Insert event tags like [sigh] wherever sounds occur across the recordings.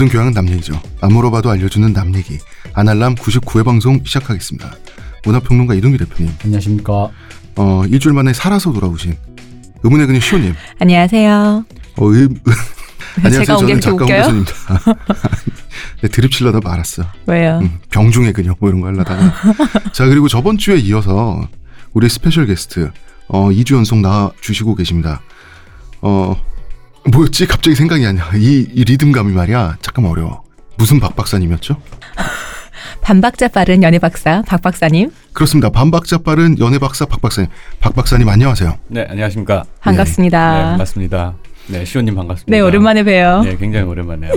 모든 교양은 남 얘기죠. 안 물어봐도 알려주는 남 얘기. 안알남 99회 방송 시작하겠습니다. 문화평론가 이동규 대표님. 안녕하십니까. 어, 일주일 만에 살아서 돌아오신 의문의 그녀 시호님. 안녕하세요. 어, 의, [laughs] 안녕하세요. 제가 저는 작가? 홍대선입니다. [laughs] 네, 드립 칠려다 말았어. 왜요? 음, 병중의 그녀 뭐 이런 거 하려다가. [laughs] 자 그리고 저번 주에 이어서 우리 스페셜 게스트 어, 2주 연속 나와 주시고 계십니다. 어 뭐였지? 갑자기 생각이 안 나. 이, 이 리듬감이 말이야. 잠깐 어려워. 무슨 박 박사님이었죠? [laughs] 반박자 빠른 연애 박사 박 박사님 그렇습니다. 반박자 빠른 연애 박사 박 박사님. 박 박사님 안녕하세요. 네, 안녕하십니까. 네, 반갑습니다. 반갑습니다. 네, 시호님 반갑습니다. 네, 오랜만에 봬요. 네, 굉장히 오랜만에요.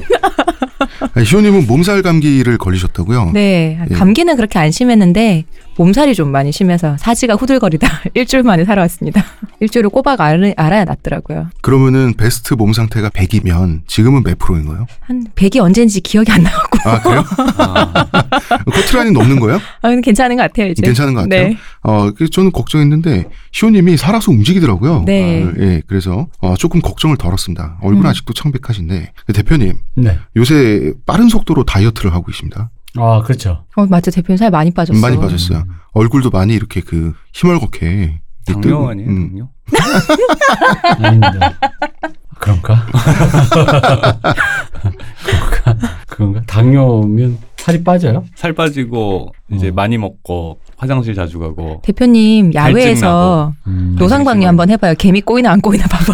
시호님은 몸살 감기를 걸리셨다고요? 네, 예. 감기는 그렇게 안 심했는데 몸살이 좀 많이 심해서 사지가 후들거리다 [laughs] 일주일 만에 살아왔습니다. [laughs] 일주일을 꼬박 알, 알아야 낫더라고요. 그러면은 베스트 몸 상태가 100이면 지금은 몇 프로인 거예요? 한 100이 언제인지 기억이 안 나고 아 그래요? 아, [laughs] 커트라인 넘는 거예요? 아, 괜찮은 것 같아요 이제. 괜찮은 것 같아요. 네. 어, 그래서 저는 걱정했는데 시호님이 살아서 움직이더라고요. 네. 아, 예, 그래서 어, 조금 걱정을 덜었습니다. 얼굴 은 음. 아직도 창백하신데 대표님 네. 요새 빠른 속도로 다이어트를 하고 계십니다. 아, 그렇죠. 어, 맞아 대표님 살 많이 빠졌어. 많이 빠졌어요. 음. 얼굴도 많이 이렇게 그 힘얼겋게 당뇨 아니에요? 음. 당뇨? 아닙니다. 그런가? [laughs] 그런가? 그건가? 당뇨면 살이 빠져요? 살 빠지고 이제 어. 많이 먹고 화장실 자주 가고 대표님 야외에서 음. 노상방뇨 한번 해봐요. 개미 꼬이나 안 꼬이나 봐봐.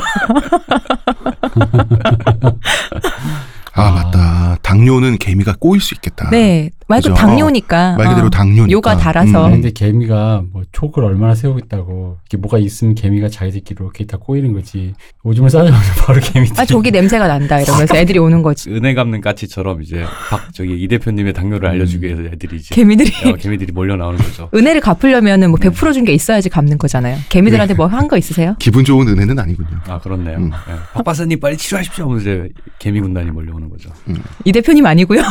아, 아. 맞다. 당뇨는 개미가 꼬일 수 있겠다. 네, 말 그대로? 당뇨니까. 말 그대로 어. 당뇨니까. 요가 달아서. 아니, 근데 개미가 뭐 촉을 얼마나 세우고 있다고 이게 뭐가 있으면 개미가 자기들끼리 이렇게 다 꼬이는 거지 오줌을 싸자마자 [laughs] 바로 개미들이 아 저기 냄새가 난다 이러면서 [laughs] 애들이 오는 거지. 은혜 갚는 까치처럼 이제 박 저기 이 대표님의 당뇨를 알려주기 위해서 애들이 이제 개미들이 어, 개미들이 몰려 나오는 거죠. [laughs] 은혜를 갚으려면은 뭐 100%준 게 있어야지 갚는 거잖아요. 개미들한테 뭐 한 거 있으세요? 기분 좋은 은혜는 아니군요. 아 그렇네요. 음. 네. 박 박사님 빨리 치료하십시오 하면서 이제 개미 군단이 몰려오는 거죠. 이 대표님 아니고요.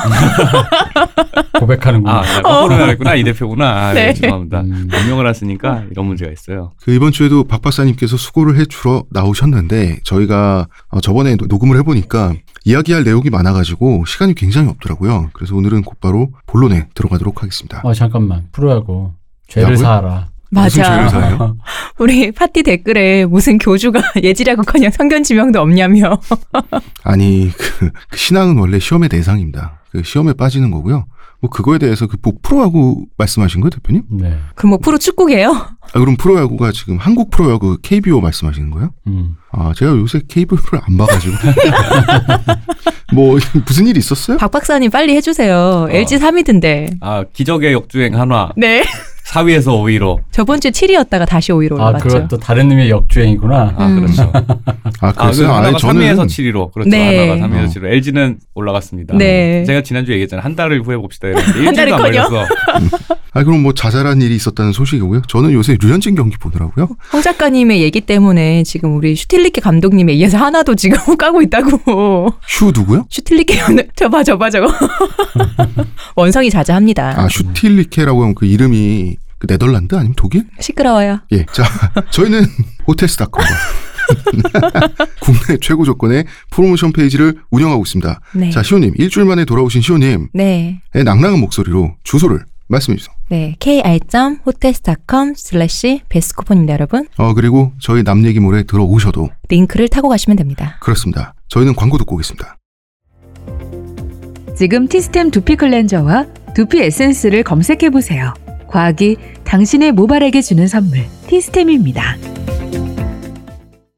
고백하는구나 아, 나 거꾸로 말했구나 이 대표구나. 아, 네. 네. 죄송합니다. 음. 변명을 하시니까 이런 문제가 있어요. 그 이번 주에도 박 박사님께서 수고를 해주러 나오셨는데 저희가 어, 저번에 노- 녹음을 해보니까 이야기할 내용이 많아가지고 시간이 굉장히 없더라고요. 그래서 오늘은 곧바로 본론에 들어가도록 하겠습니다. 어 잠깐만 프로야구 죄를 야구요? 사하라 맞아. [laughs] 우리 파티 댓글에 무슨 교주가 [laughs] 예지라고커녕 성견 지명도 없냐며. [laughs] 아니 그, 그 신앙은 원래 시험의 대상입니다. 그 시험에 빠지는 거고요. 뭐 그거에 대해서 그뭐 프로야구 말씀하신 거예요, 대표님? 네그뭐 프로 축구계요? 아, 그럼 프로야구가 지금 한국 프로야구 KBO 말씀하시는 거예요? 음. 아 제가 요새 KBO를 안 봐가지고 [laughs] 뭐 [laughs] 무슨 일 있었어요? 박 박사님 빨리 해주세요. LG 3위던데. 아 기적의 역주행 한화 네. 4위에서 5위로. 저번 주에 7위였다가 다시 5위로 아 올라갔죠. 그것도 다른 의미의 역주행이구나 아 음. 그렇죠. [laughs] 아 아, 그 그래서 하나가 아니 3위에서 7위로. 그렇죠. 네. 하나가 3위에서 어. 7위로. LG는 올라갔습니다. 네. 제가 지난주에 얘기했잖아요. 한 달을 후에 봅시다. [laughs] 이랬는데 일주일도 안? 걸렸어. [laughs] 아 그럼 뭐 자잘한 일이 있었다는 소식이고요. 저는 요새 류현진 경기 보더라고요. 홍 작가님의 얘기 때문에 지금 우리 슈틸리케 감독님에 의해서 하나도 지금 [laughs] 까고 있다고. 슈 누구요? 슈틸리케 [laughs] 저봐 저봐 저거. [laughs] 원성이 자자합니다. 아 슈틸리케라고 하면 그 이름이 그 네덜란드 아니면 독일? 시끄러워요. 예. 자 저희는 호텔스닷컴 국내 최고 조건의 프로모션 페이지를 운영하고 있습니다. 네. 자 시호님 일주일 만에 돌아오신 시호님의 네. 낭랑한 목소리로 주소를 말씀해 주세요. 네. kr.hotels.com 슬래시 bestcoupon입니다, 여러분. 어 그리고 저희 남 얘기몰에 들어오셔도 링크를 타고 가시면 됩니다. 그렇습니다. 저희는 광고 듣고 오겠습니다. 지금 티스템 두피 클렌저와 두피 에센스를 검색해 보세요. 과학이 당신의 모발에게 주는 선물 티스템입니다.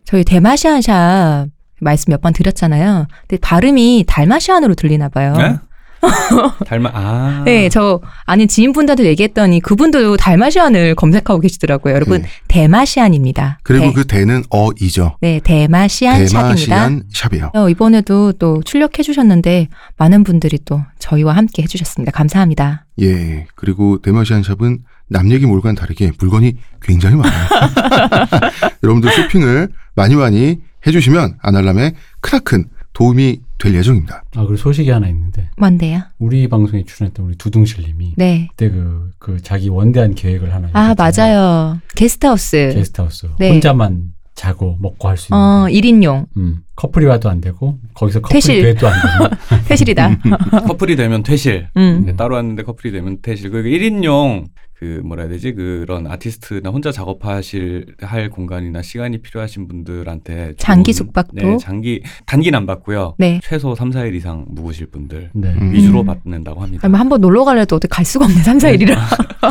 저희 대마시안샵 말씀 몇 번 드렸잖아요. 근데 발음이 달마시안으로 들리나 봐요. 네? [laughs] 닮아 아. 네, 저 아는 지인분들한테 얘기했더니 그분도 달마시안을 검색하고 계시더라고요. 여러분, 네. 대마시안입니다. 그리고 대, 그 대는 어이죠. 네, 대마시안 샵입니다. 대마시안 샵이에요. 어, 이번에도 또 출력해 주셨는데 많은 분들이 또 저희와 함께 해 주셨습니다. 감사합니다. 예. 그리고 대마시안 샵은 남 얘기 몰과는 다르게 물건이 굉장히 많아요. [laughs] [laughs] 여러분들 쇼핑을 많이 많이 해 주시면 아날람에 크나큰 도움이 될 예정입니다. 아 그리고 소식이 하나 있는데 뭔데요? 우리 방송에 출연했던 우리 두둥실님이 네. 그때 그, 그 자기 원대한 계획을 하나 아. 맞아요. 게스트하우스. 게스트하우스 네. 혼자만 자고 먹고 할 수 있는. 어, 1인용. 음, 커플이 와도 안 되고 거기서 커플이 퇴실. 돼도 안 되고. [laughs] 퇴실이다. [laughs] 커플이 되면 퇴실. 음. 네, 따로 왔는데 커플이 되면 퇴실. 그리고 1인용 그 뭐라 해야 되지? 그런 아티스트나 혼자 작업하실 할 공간이나 시간이 필요하신 분들한테 장기 숙박도? 네, 장기 단기는 안 받고요. 네. 최소 3, 4일 이상 묵으실 분들 네. 음. 위주로 음. 받는다고 합니다. 아니, 한번 놀러 가려도 어디 갈 수가 없네. 3, 4일이라.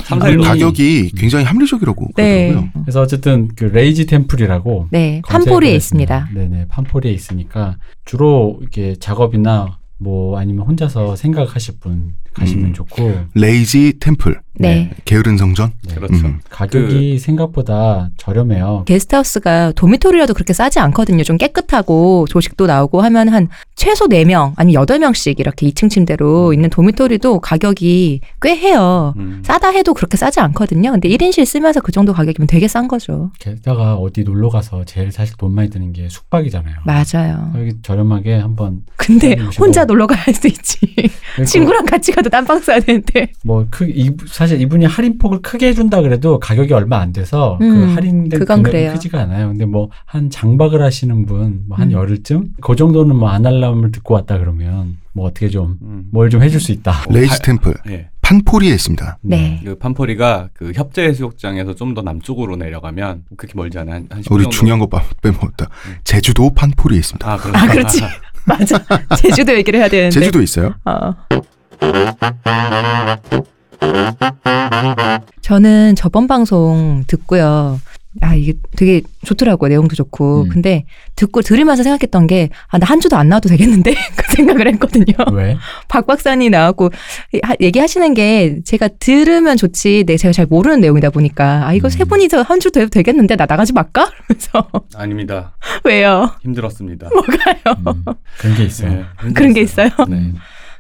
3, 아니, 4일 가격이 굉장히 합리적이라고 네. 그러더라고요. 그래서 어쨌든 그 레이지 템플이라고 네. 판포리에. 있습니다. 네네, 판포리에 있으니까 주로 이렇게 작업이나 뭐 아니면 혼자서 생각하실 분 가시면 음. 좋고 레이지 템플, 네. 게으른 성전. 네. 그렇죠. 음. 가격이 생각보다 저렴해요. 게스트하우스가 도미토리라도 그렇게 싸지 않거든요. 좀 깨끗하고 조식도 나오고 하면 한 최소 4명 아니면 8명씩 이렇게 2층 침대로 있는 도미토리도 가격이 꽤 해요. 음. 싸다 해도 그렇게 싸지 않거든요. 근데 1인실 쓰면서 그 정도 가격이면 되게 싼 거죠. 게다가 어디 놀러 가서 제일 사실 돈 많이 드는 게 숙박이잖아요. 맞아요. 여기 저렴하게 한번 근데. 혼자 놀러 갈수 있지. 그리고 친구랑 같이 가도 딴방 써야 되는데. 뭐 크, 이, 사실 이분이 할인폭을 크게 해준다 그래도 가격이 얼마 안 돼서 그 음, 할인된 그건 금액이 그래요. 크지가 않아요. 근데 뭐 한 장박을 하시는 분 뭐한 음. 열흘쯤 그 정도는 뭐 안알남을 듣고 왔다 그러면 뭐 어떻게 좀뭘 음. 좀 해줄 수 있다. 어, 레이지 파- 템플, 예. 판포리에 있습니다. 네. 그 판포리가 그 협재 해수욕장에서 좀 더 남쪽으로 내려가면 그렇게 멀지 않아요. 한, 한 10분 우리 정도. 중요한 거 빠- 빼먹었다. 음. 제주도 판포리에 있습니다. 아. 아, 그렇지. [laughs] 맞아. [laughs] 제주도 얘기를 해야 되는데. 제주도 있어요? 어. 저는 저번 방송 듣고요. 아, 이게 되게 좋더라고요. 내용도 좋고. 음. 근데 듣고 들으면서 생각했던 게, 아, 나 한 주도 안 나와도 되겠는데? [laughs] 그 생각을 했거든요. 왜? [laughs] 박 박사님 나왔고, 하- 얘기하시는 게 제가 들으면 좋지, 내 제가 잘 모르는 내용이다 보니까, 아, 이거 음. 세 분이서 한주 돼도 되겠는데? 나 나가지 말까? 그래서, 아닙니다. [laughs] 왜요? 힘들었습니다. 음, 그런 게 있어요. 네. 그런 게 있어요? 네.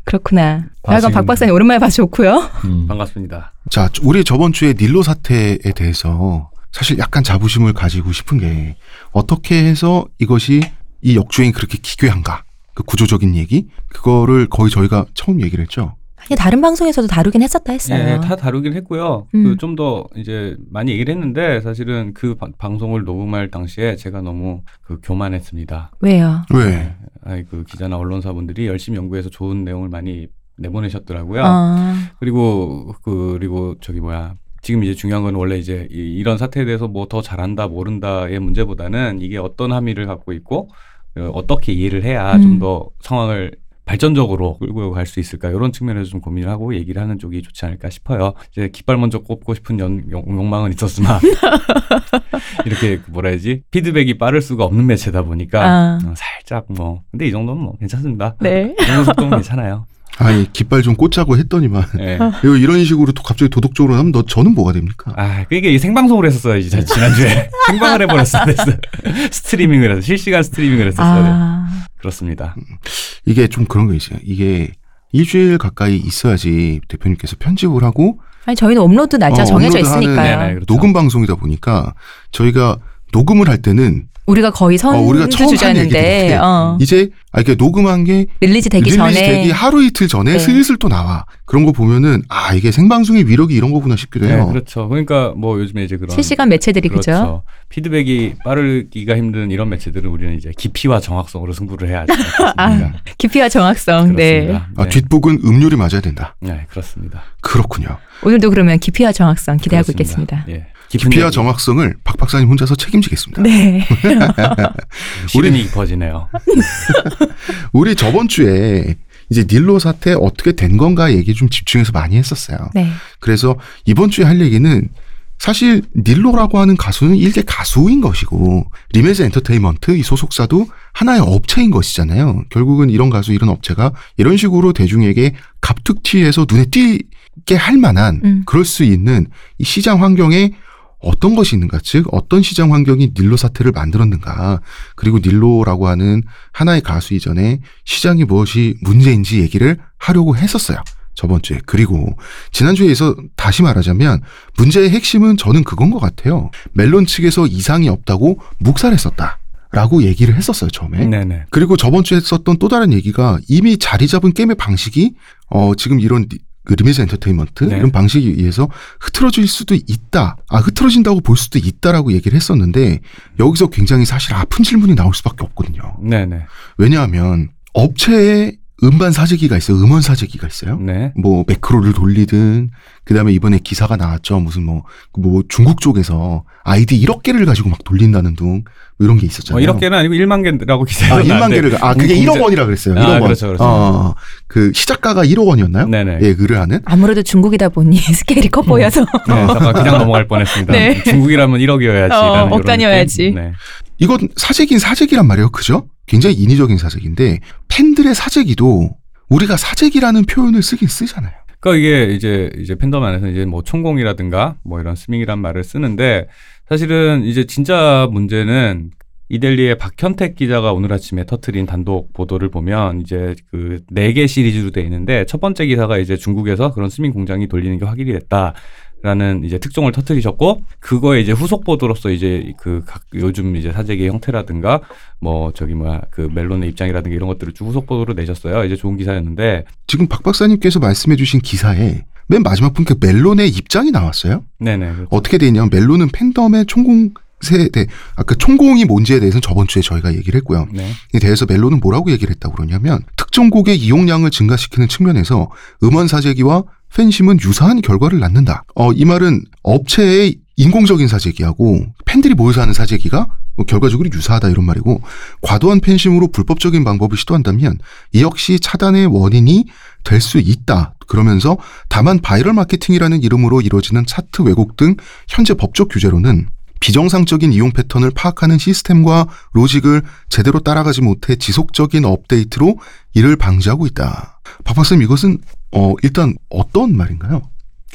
그렇구나. 아, 약간 박 박사님 오랜만에 봐서 좋고요. 음. 반갑습니다. 자, 우리 저번 주에 닐로 사태에 대해서 사실 약간 자부심을 가지고 싶은 게 어떻게 해서 이것이 이 역주행이 그렇게 기괴한가? 그 구조적인 얘기? 그거를 거의 저희가 처음 얘기를 했죠. 아니, 다른 방송에서도 다루긴 했었다 했어요. 예, 다 다루긴 했고요. 음. 그좀 더 이제 많이 얘기를 했는데 사실은 그 바- 방송을 녹음할 당시에 제가 너무 그 교만했습니다. 왜요? 왜? 아이 그 기자나 언론사분들이 열심히 연구해서 좋은 내용을 많이 내보내셨더라고요. 아, 그리고 그 그리고 저기 뭐야 지금 이제 중요한 건 원래 이제 이- 이런 사태에 대해서 뭐 더 잘한다 모른다의 문제보다는 이게 어떤 함의를 갖고 있고 어, 어떻게 이해를 해야 음. 좀더 상황을 발전적으로 끌고 갈 수 있을까 이런 측면에서 좀 고민을 하고 얘기를 하는 쪽이 좋지 않을까 싶어요. 이제 깃발 먼저 꼽고 싶은 연, 욕, 욕망은 있었으나 [laughs] 이렇게 그 뭐라 해야지 피드백이 빠를 수가 없는 매체다 보니까 아. 어, 살짝 뭐 근데 이 정도는 뭐 괜찮습니다. 네. 이 정도 속도면 괜찮아요. 아니, 깃발 좀 꽂자고 했더니만. 예. [laughs] 이거 이런 식으로 또 갑자기 도덕적으로 하면 너, 저는 뭐가 됩니까? 아, 그게 생방송을 했었어야지, 저 지난주에. [laughs] 생방을 해버렸어야 됐어. 스트리밍을 해서, 실시간 스트리밍을 했었어야 돼. 아, 그렇습니다. 이게 좀 그런 거 있어요. 이게 일주일 가까이 있어야지 대표님께서 편집을 하고 아니 저희는 업로드 날짜 어, 정해져 업로드하는- 있으니까요. 네네, 그렇죠. 녹음 방송이다 보니까 저희가 녹음을 할 때는 우리가 거의 어, 우리가 처음 얘기인데 어, 이제 아 이게 녹음한 게 release 되기 release 전에 되기 하루 이틀 전에 네. 슬슬 또 나와. 그런 거 보면은 아 이게 생방송의 위력이 이런 거구나 싶기도 네, 해요. 그렇죠. 그러니까 뭐 요즘에 이제 그런. 실시간 매체들이 그죠? 그렇죠. 피드백이 빠르기가 힘든 이런 매체들은 우리는 이제 깊이와 정확성으로 승부를 해야 하지 아? 깊이와 정확성. 네. 그렇습니다. 아, 네. 뒷북은 음률이 맞아야 된다. 네, 그렇습니다. 그렇군요. 오늘도 그러면 깊이와 정확성 기대하고 그렇습니다. 있겠습니다. 예. 깊이와 얘기, 정확성을 박 박사님 혼자서 책임지겠습니다. 네. [laughs] 시름이 깊어지네요. [laughs] 우리 저번 주에 이제 닐로 사태 어떻게 된 건가 얘기 좀 집중해서 많이 했었어요. 네. 그래서 이번 주에 할 얘기는 사실 닐로라고 하는 가수는 일개 가수인 것이고 리메즈 엔터테인먼트 이 소속사도 하나의 업체인 것이잖아요. 결국은 이런 가수 이런 업체가 이런 식으로 대중에게 갑툭튀해서 눈에 띄게 할 만한 음. 그럴 수 있는 이 시장 환경에 어떤 것이 있는가, 즉 어떤 시장 환경이 닐로 사태를 만들었는가, 그리고 닐로라고 하는 하나의 가수 이전에 시장이 무엇이 문제인지 얘기를 하려고 했었어요. 저번 주에. 그리고 지난주에서 다시 말하자면 문제의 핵심은 저는 그건 것 같아요. 멜론 측에서 이상이 없다고 묵살했었다. 라고 얘기를 했었어요, 처음에. 네네. 그리고 저번 주에 했었던 또 다른 얘기가 이미 자리 잡은 게임의 방식이 어 지금 이런 니- 그 리메즈 엔터테인먼트 네. 이런 방식에 의해서 흐트러질 수도 있다. 아 흐트러진다고 볼 수도 있다라고 얘기를 했었는데 여기서 굉장히 사실 아픈 질문이 나올 수밖에 없거든요. 네네. 왜냐하면 업체에 음반 사재기가 있어요. 음원 사재기가 있어요. 네. 뭐 매크로를 돌리든 그다음에 이번에 기사가 나왔죠. 무슨 뭐뭐 중국 쪽에서 아이디 1억 개를 가지고 막 돌린다는 둥 뭐 이런 게 있었잖아요. 뭐 1억 개는 아니고 1만 개라고 기사에 아, 1만 나왔는데 개를 아 그게 공제- 1억 원이라 그랬어요. 1억 아, 원. 그렇죠, 그렇죠. 어, 그 시작가가 1억 원이었나요? 네네. 예, 글을 하는. 아무래도 중국이다 보니 [laughs] 스케일이 커 보여서 네, 잠깐 그냥 [laughs] 넘어갈 뻔했습니다. 네. 중국이라면 1억이어야지. 어, 억 단위여야지. 네. 이건 사재기는 사재기란 말이에요. 그죠? 굉장히 인위적인 사재기인데 팬들의 사재기도 우리가 사재기라는 표현을 쓰긴 쓰잖아요. 그러니까 이게 이제 이제 팬덤 안에서 이제 뭐 총공이라든가 뭐 이런 스밍이란 말을 쓰는데 사실은 이제 진짜 문제는 이델리의 박현택 기자가 오늘 아침에 터트린 단독 보도를 보면 이제 그 네 개 시리즈로 돼 있는데 첫 번째 기사가 이제 중국에서 그런 스밍 공장이 돌리는 게 확인이 됐다. 라는 이제 특종을 터트리셨고 그거에 이제 후속 보도로서 이제 그 각 요즘 이제 사재기 형태라든가 뭐 저기 뭐야 그 멜론의 입장이라든가 이런 것들을 쭉 후속 보도로 내셨어요. 이제 좋은 기사였는데 지금 박 박사님께서 말씀해주신 기사에 맨 마지막 분그 멜론의 입장이 나왔어요. 네네 그렇죠. 어떻게 돼 있냐면 멜론은 팬덤의 총공 세대 아까 총공이 뭔지에 대해서는 저번 주에 저희가 얘기를 했고요. 네. 에 대해서 멜론은 뭐라고 얘기를 했다고 그러냐면 특정 곡의 이용량을 증가시키는 측면에서 음원 사재기와 팬심은 유사한 결과를 낳는다. 어, 이 말은 업체의 인공적인 사재기하고 팬들이 모여서 하는 사재기가 뭐 결과적으로 유사하다 이런 말이고 과도한 팬심으로 불법적인 방법을 시도한다면 이 역시 차단의 원인이 될 수 있다. 그러면서 다만 바이럴 마케팅이라는 이름으로 이루어지는 차트 왜곡 등 현재 법적 규제로는 비정상적인 이용 패턴을 파악하는 시스템과 로직을 제대로 따라가지 못해 지속적인 업데이트로 이를 방지하고 있다. 박박사님 이것은 어 일단 어떤 말인가요?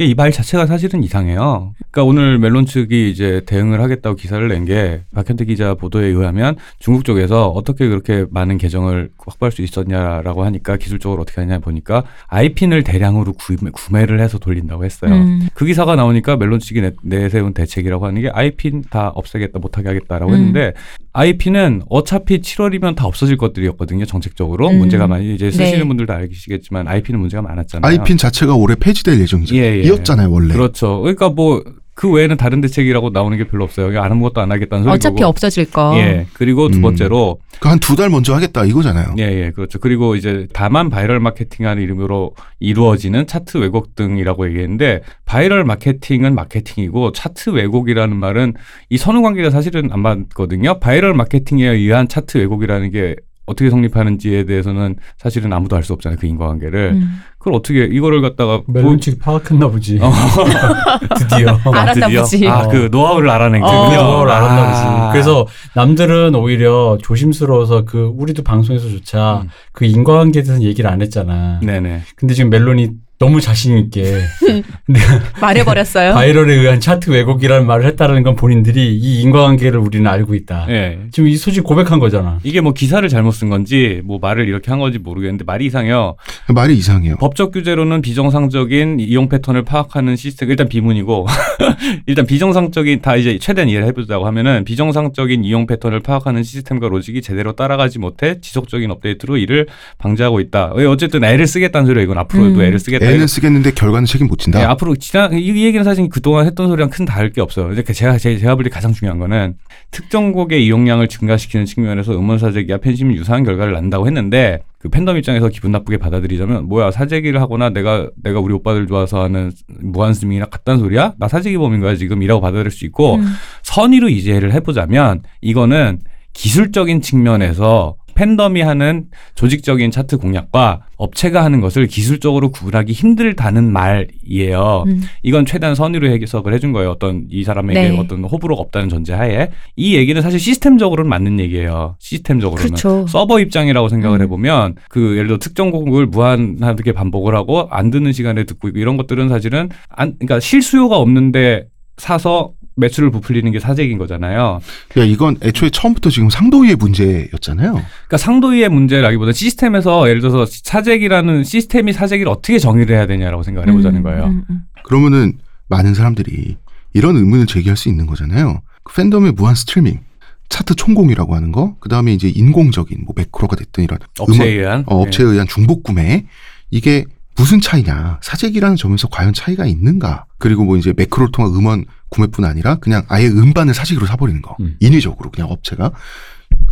이 말 자체가 사실은 이상해요. 그러니까 오늘 멜론 측이 이제 대응을 하겠다고 기사를 낸 게 박현태 기자 보도에 의하면 중국 쪽에서 어떻게 그렇게 많은 계정을 확보할 수 있었냐라고 하니까 기술적으로 어떻게 하냐 보니까 IPN을 대량으로 구매, 구매 를 해서 돌린다고 했어요. 음. 그 기사가 나오니까 멜론 측이 내, 내세운 대책이라고 하는 게 IPN 다 없애겠다 못하게 하겠다라고 음. 했는데 아이핀은 어차피 7월이면 다 없어질 것들이었거든요 정책적으로 음. 문제가 많이 이제 쓰시는 네. 분들도 알시겠지만 아이핀은 문제가 많았잖아요. 아이핀 자체가 올해 폐지될 예정이죠. 예, 예. 이었잖아요 원래. 그렇죠. 그러니까 뭐 그 외에는 다른 대책이라고 나오는 게 별로 없어요. 아무것도 안 하겠다는 소리고. 어차피 없어질 거. 예. 그리고 두 음. 번째로 그한 두 달 먼저 하겠다 이거잖아요. 예, 예, 그렇죠. 그리고 이제 다만 바이럴 마케팅하는 이름으로 이루어지는 차트 왜곡 등이라고 얘기했는데 바이럴 마케팅은 마케팅이고 차트 왜곡이라는 말은 이 선후 관계가 사실은 안 맞거든요. 바이럴 마케팅에 의한 차트 왜곡이라는 게 어떻게 성립하는지에 대해서는 사실은 아무도 알 수 없잖아요. 그 인과관계를. 음. 그걸 어떻게 이거를 갖다가 멜론 측이 파악했나 보지. 어. [laughs] 드디어. [laughs] 알았나 드디어? 보지. 아, 그 노하우를 알아낸 어. 거군요. 그게 노하우를 알았나 보지. 아. 그래서 남들은 오히려 조심스러워서 그 우리도 방송에서조차 음. 그 인과관계에 대해서 얘기를 안 했잖아. 네네. 근데 지금 멜론이 너무 자신 있게 [laughs] 말해버렸어요. 바이럴에 의한 차트 왜곡이라는 말을 했다는 건 본인들이 이 인과관계를 우리는 알고 있다. 예. 지금 이 소식 고백한 거잖아. 이게 뭐 기사를 잘못 쓴 건지 뭐 말을 이렇게 한 건지 모르겠는데 말이 이상해요. 말이 이상해요. 법적 규제로는 비정상적인 이용 패턴을 파악하는 시스템 일단 비문이고 [laughs] 일단 비정상적인 다 이제 최대한 이해를 해보자고 하면은 비정상적인 이용 패턴을 파악하는 시스템과 로직이 제대로 따라가지 못해 지속적인 업데이트로 이를 방지하고 있다. 왜 어쨌든 애를 쓰겠다는 소리야. 이건 앞으로도 음. 애를 쓰겠다. 애는 쓰겠는데 결과는 책임 못 진다. 네, 앞으로 지난 이, 이 얘기는 사실 그동안 했던 소리랑 큰 다를 게 없어요. 이제 제가 제, 제가 볼때 가장 중요한 거는 특정 곡의 이용량을 증가시키는 측면에서 음원 사재기와 팬심이 유사한 결과를 낳는다고 했는데 그 팬덤 입장에서 기분 나쁘게 받아들이자면 뭐야 사재기를 하거나 내가 내가 우리 오빠들 좋아서 하는 무한 스밍이나 같단 소리야? 나 사재기 범인 거야 지금이라고 받아들일 수 있고 음. 선의로 이해를 해보자면 이거는 기술적인 측면에서 팬덤이 하는 조직적인 차트 공략과 업체가 하는 것을 기술적으로 구분하기 힘들다는 말이에요. 음. 이건 최대한 선의로 해석을 해준 거예요. 어떤 이 사람에게 네. 어떤 호불호가 없다는 전제하에 이 얘기는 사실 시스템적으로는 맞는 얘기예요. 시스템적으로는 그렇죠. 서버 입장이라고 생각을 음. 해보면 그 예를 들어 특정 곡을 무한하게 반복을 하고 안 듣는 시간에 듣고 있고 이런 것들은 사실은 안 그러니까 실수요가 없는데 사서 매출을 부풀리는 게 사재기인 거잖아요. 야 이건 애초에 처음부터 지금 상도위의 문제였잖아요. 그러니까 상도위의 문제라기보다 시스템에서 예를 들어서 사재기라는 시스템이 사재기를 어떻게 정의를 해야 되냐라고 생각을 해보자는 음, 거예요. 음, 음. 그러면은 많은 사람들이 이런 의문을 제기할 수 있는 거잖아요. 그 팬덤의 무한 스트리밍, 차트 총공이라고 하는 거, 그 다음에 이제 인공적인 뭐 매크로가 됐든 이런 업체에 의한 어, 업체에 의한 중복 구매 이게 무슨 차이냐? 사재기라는 점에서 과연 차이가 있는가? 그리고 뭐 이제 매크로를 통한 음원 구매뿐 아니라 그냥 아예 음반을 사재기로 사버리는 거. 음. 인위적으로 그냥 업체가.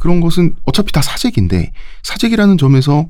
그런 것은 어차피 다 사재기인데 사재기라는 점에서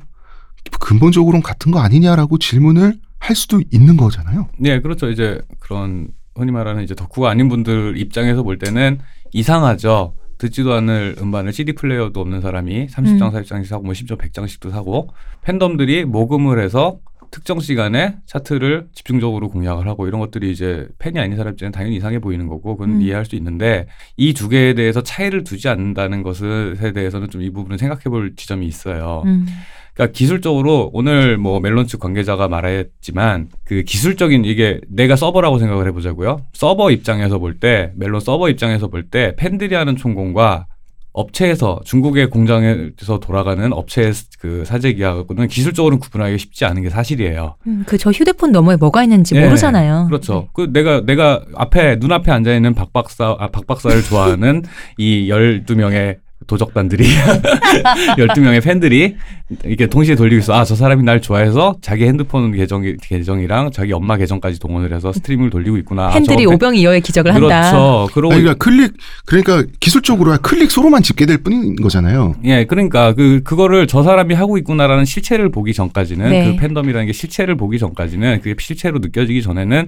근본적으로는 같은 거 아니냐라고 질문을 할 수도 있는 거잖아요. 네, 그렇죠. 이제 그런 흔히 말하는 이제 덕후가 아닌 분들 입장에서 볼 때는 이상하죠. 듣지도 않을 음반을 CD 플레이어도 없는 사람이 30장, 음. 40장씩 사고 뭐 심지어 100장씩도 사고 팬덤들이 모금을 해서 특정 시간에 차트를 집중적으로 공략을 하고 이런 것들이 이제 팬이 아닌 사람 입장에는 당연히 이상해 보이는 거고 그건 음. 이해할 수 있는데 이 두 개에 대해서 차이를 두지 않는다는 것에 대해서는 좀 이 부분을 생각해 볼 지점이 있어요. 음. 그러니까 기술적으로 오늘 뭐 멜론 측 관계자가 말했지만 그 기술적인 이게 내가 서버라고 생각을 해보자고요. 서버 입장에서 볼 때 멜론 서버 입장에서 볼 때 팬들이 하는 총공과 업체에서 중국의 공장에서 돌아가는 업체의 그 사재 기하고는 기술적으로는 구분하기 쉽지 않은 게 사실이에요. 음, 그 저 휴대폰 너머에 뭐가 있는지 네, 모르잖아요. 그렇죠. 그 내가 내가 앞에 눈앞에 앉아 있는 박 박사 아, 박 박사를 좋아하는 [laughs] 이 12명의 도적단들이 [laughs] 12명의 팬들이 이렇게 동시에 돌리고 있어. 아, 저 사람이 날 좋아해서 자기 핸드폰 계정 계정이랑 자기 엄마 계정까지 동원을 해서 스트리밍을 돌리고 있구나. 아, 팬들이 오병이어의 기적을 한다. 그렇죠. 그러고 아니, 그러니까 클릭 그러니까 기술적으로 클릭 수로만 집계될 뿐인 거잖아요. 예, 그러니까 그 그거를 저 사람이 하고 있구나라는 실체를 보기 전까지는 네. 그 팬덤이라는 게 실체를 보기 전까지는 그게 실체로 느껴지기 전에는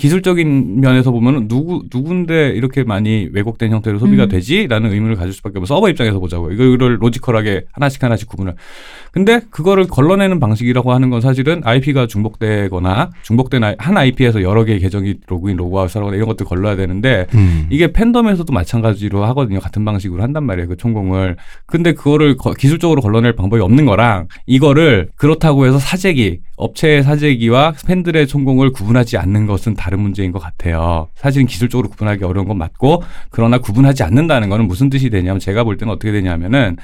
기술적인 면에서 보면 누구 누군데 이렇게 많이 왜곡된 형태로 소비가 음. 되지라는 의문을 가질 수밖에 없어 서버 입장에서 보자고 이거를 logical하게 하나씩 하나씩 구분을 근데 그거를 걸러내는 방식이라고 하는 건 사실은 IP가 중복되거나 중복된 한 IP에서 여러 개의 계정이 로그인 로그아웃 하거나 이런 것들 걸러야 되는데 음. 이게 팬덤에서도 마찬가지로 하거든요. 같은 방식으로 한단 말이에요. 그 총공을. 근데 그거를 거- 기술적으로 걸러낼 방법이 없는 거랑 이거를 그렇다고 해서 사재기, 업체의 사재기와 팬들의 총공을 구분하지 않는 것은 다른 문제인 것 같아요. 사실은 기술적으로 구분하기 어려운 건 맞고 그러나 구분하지 않는다는 거는 무슨 뜻이 되냐면 제가 볼 때는 어떻게 되냐면은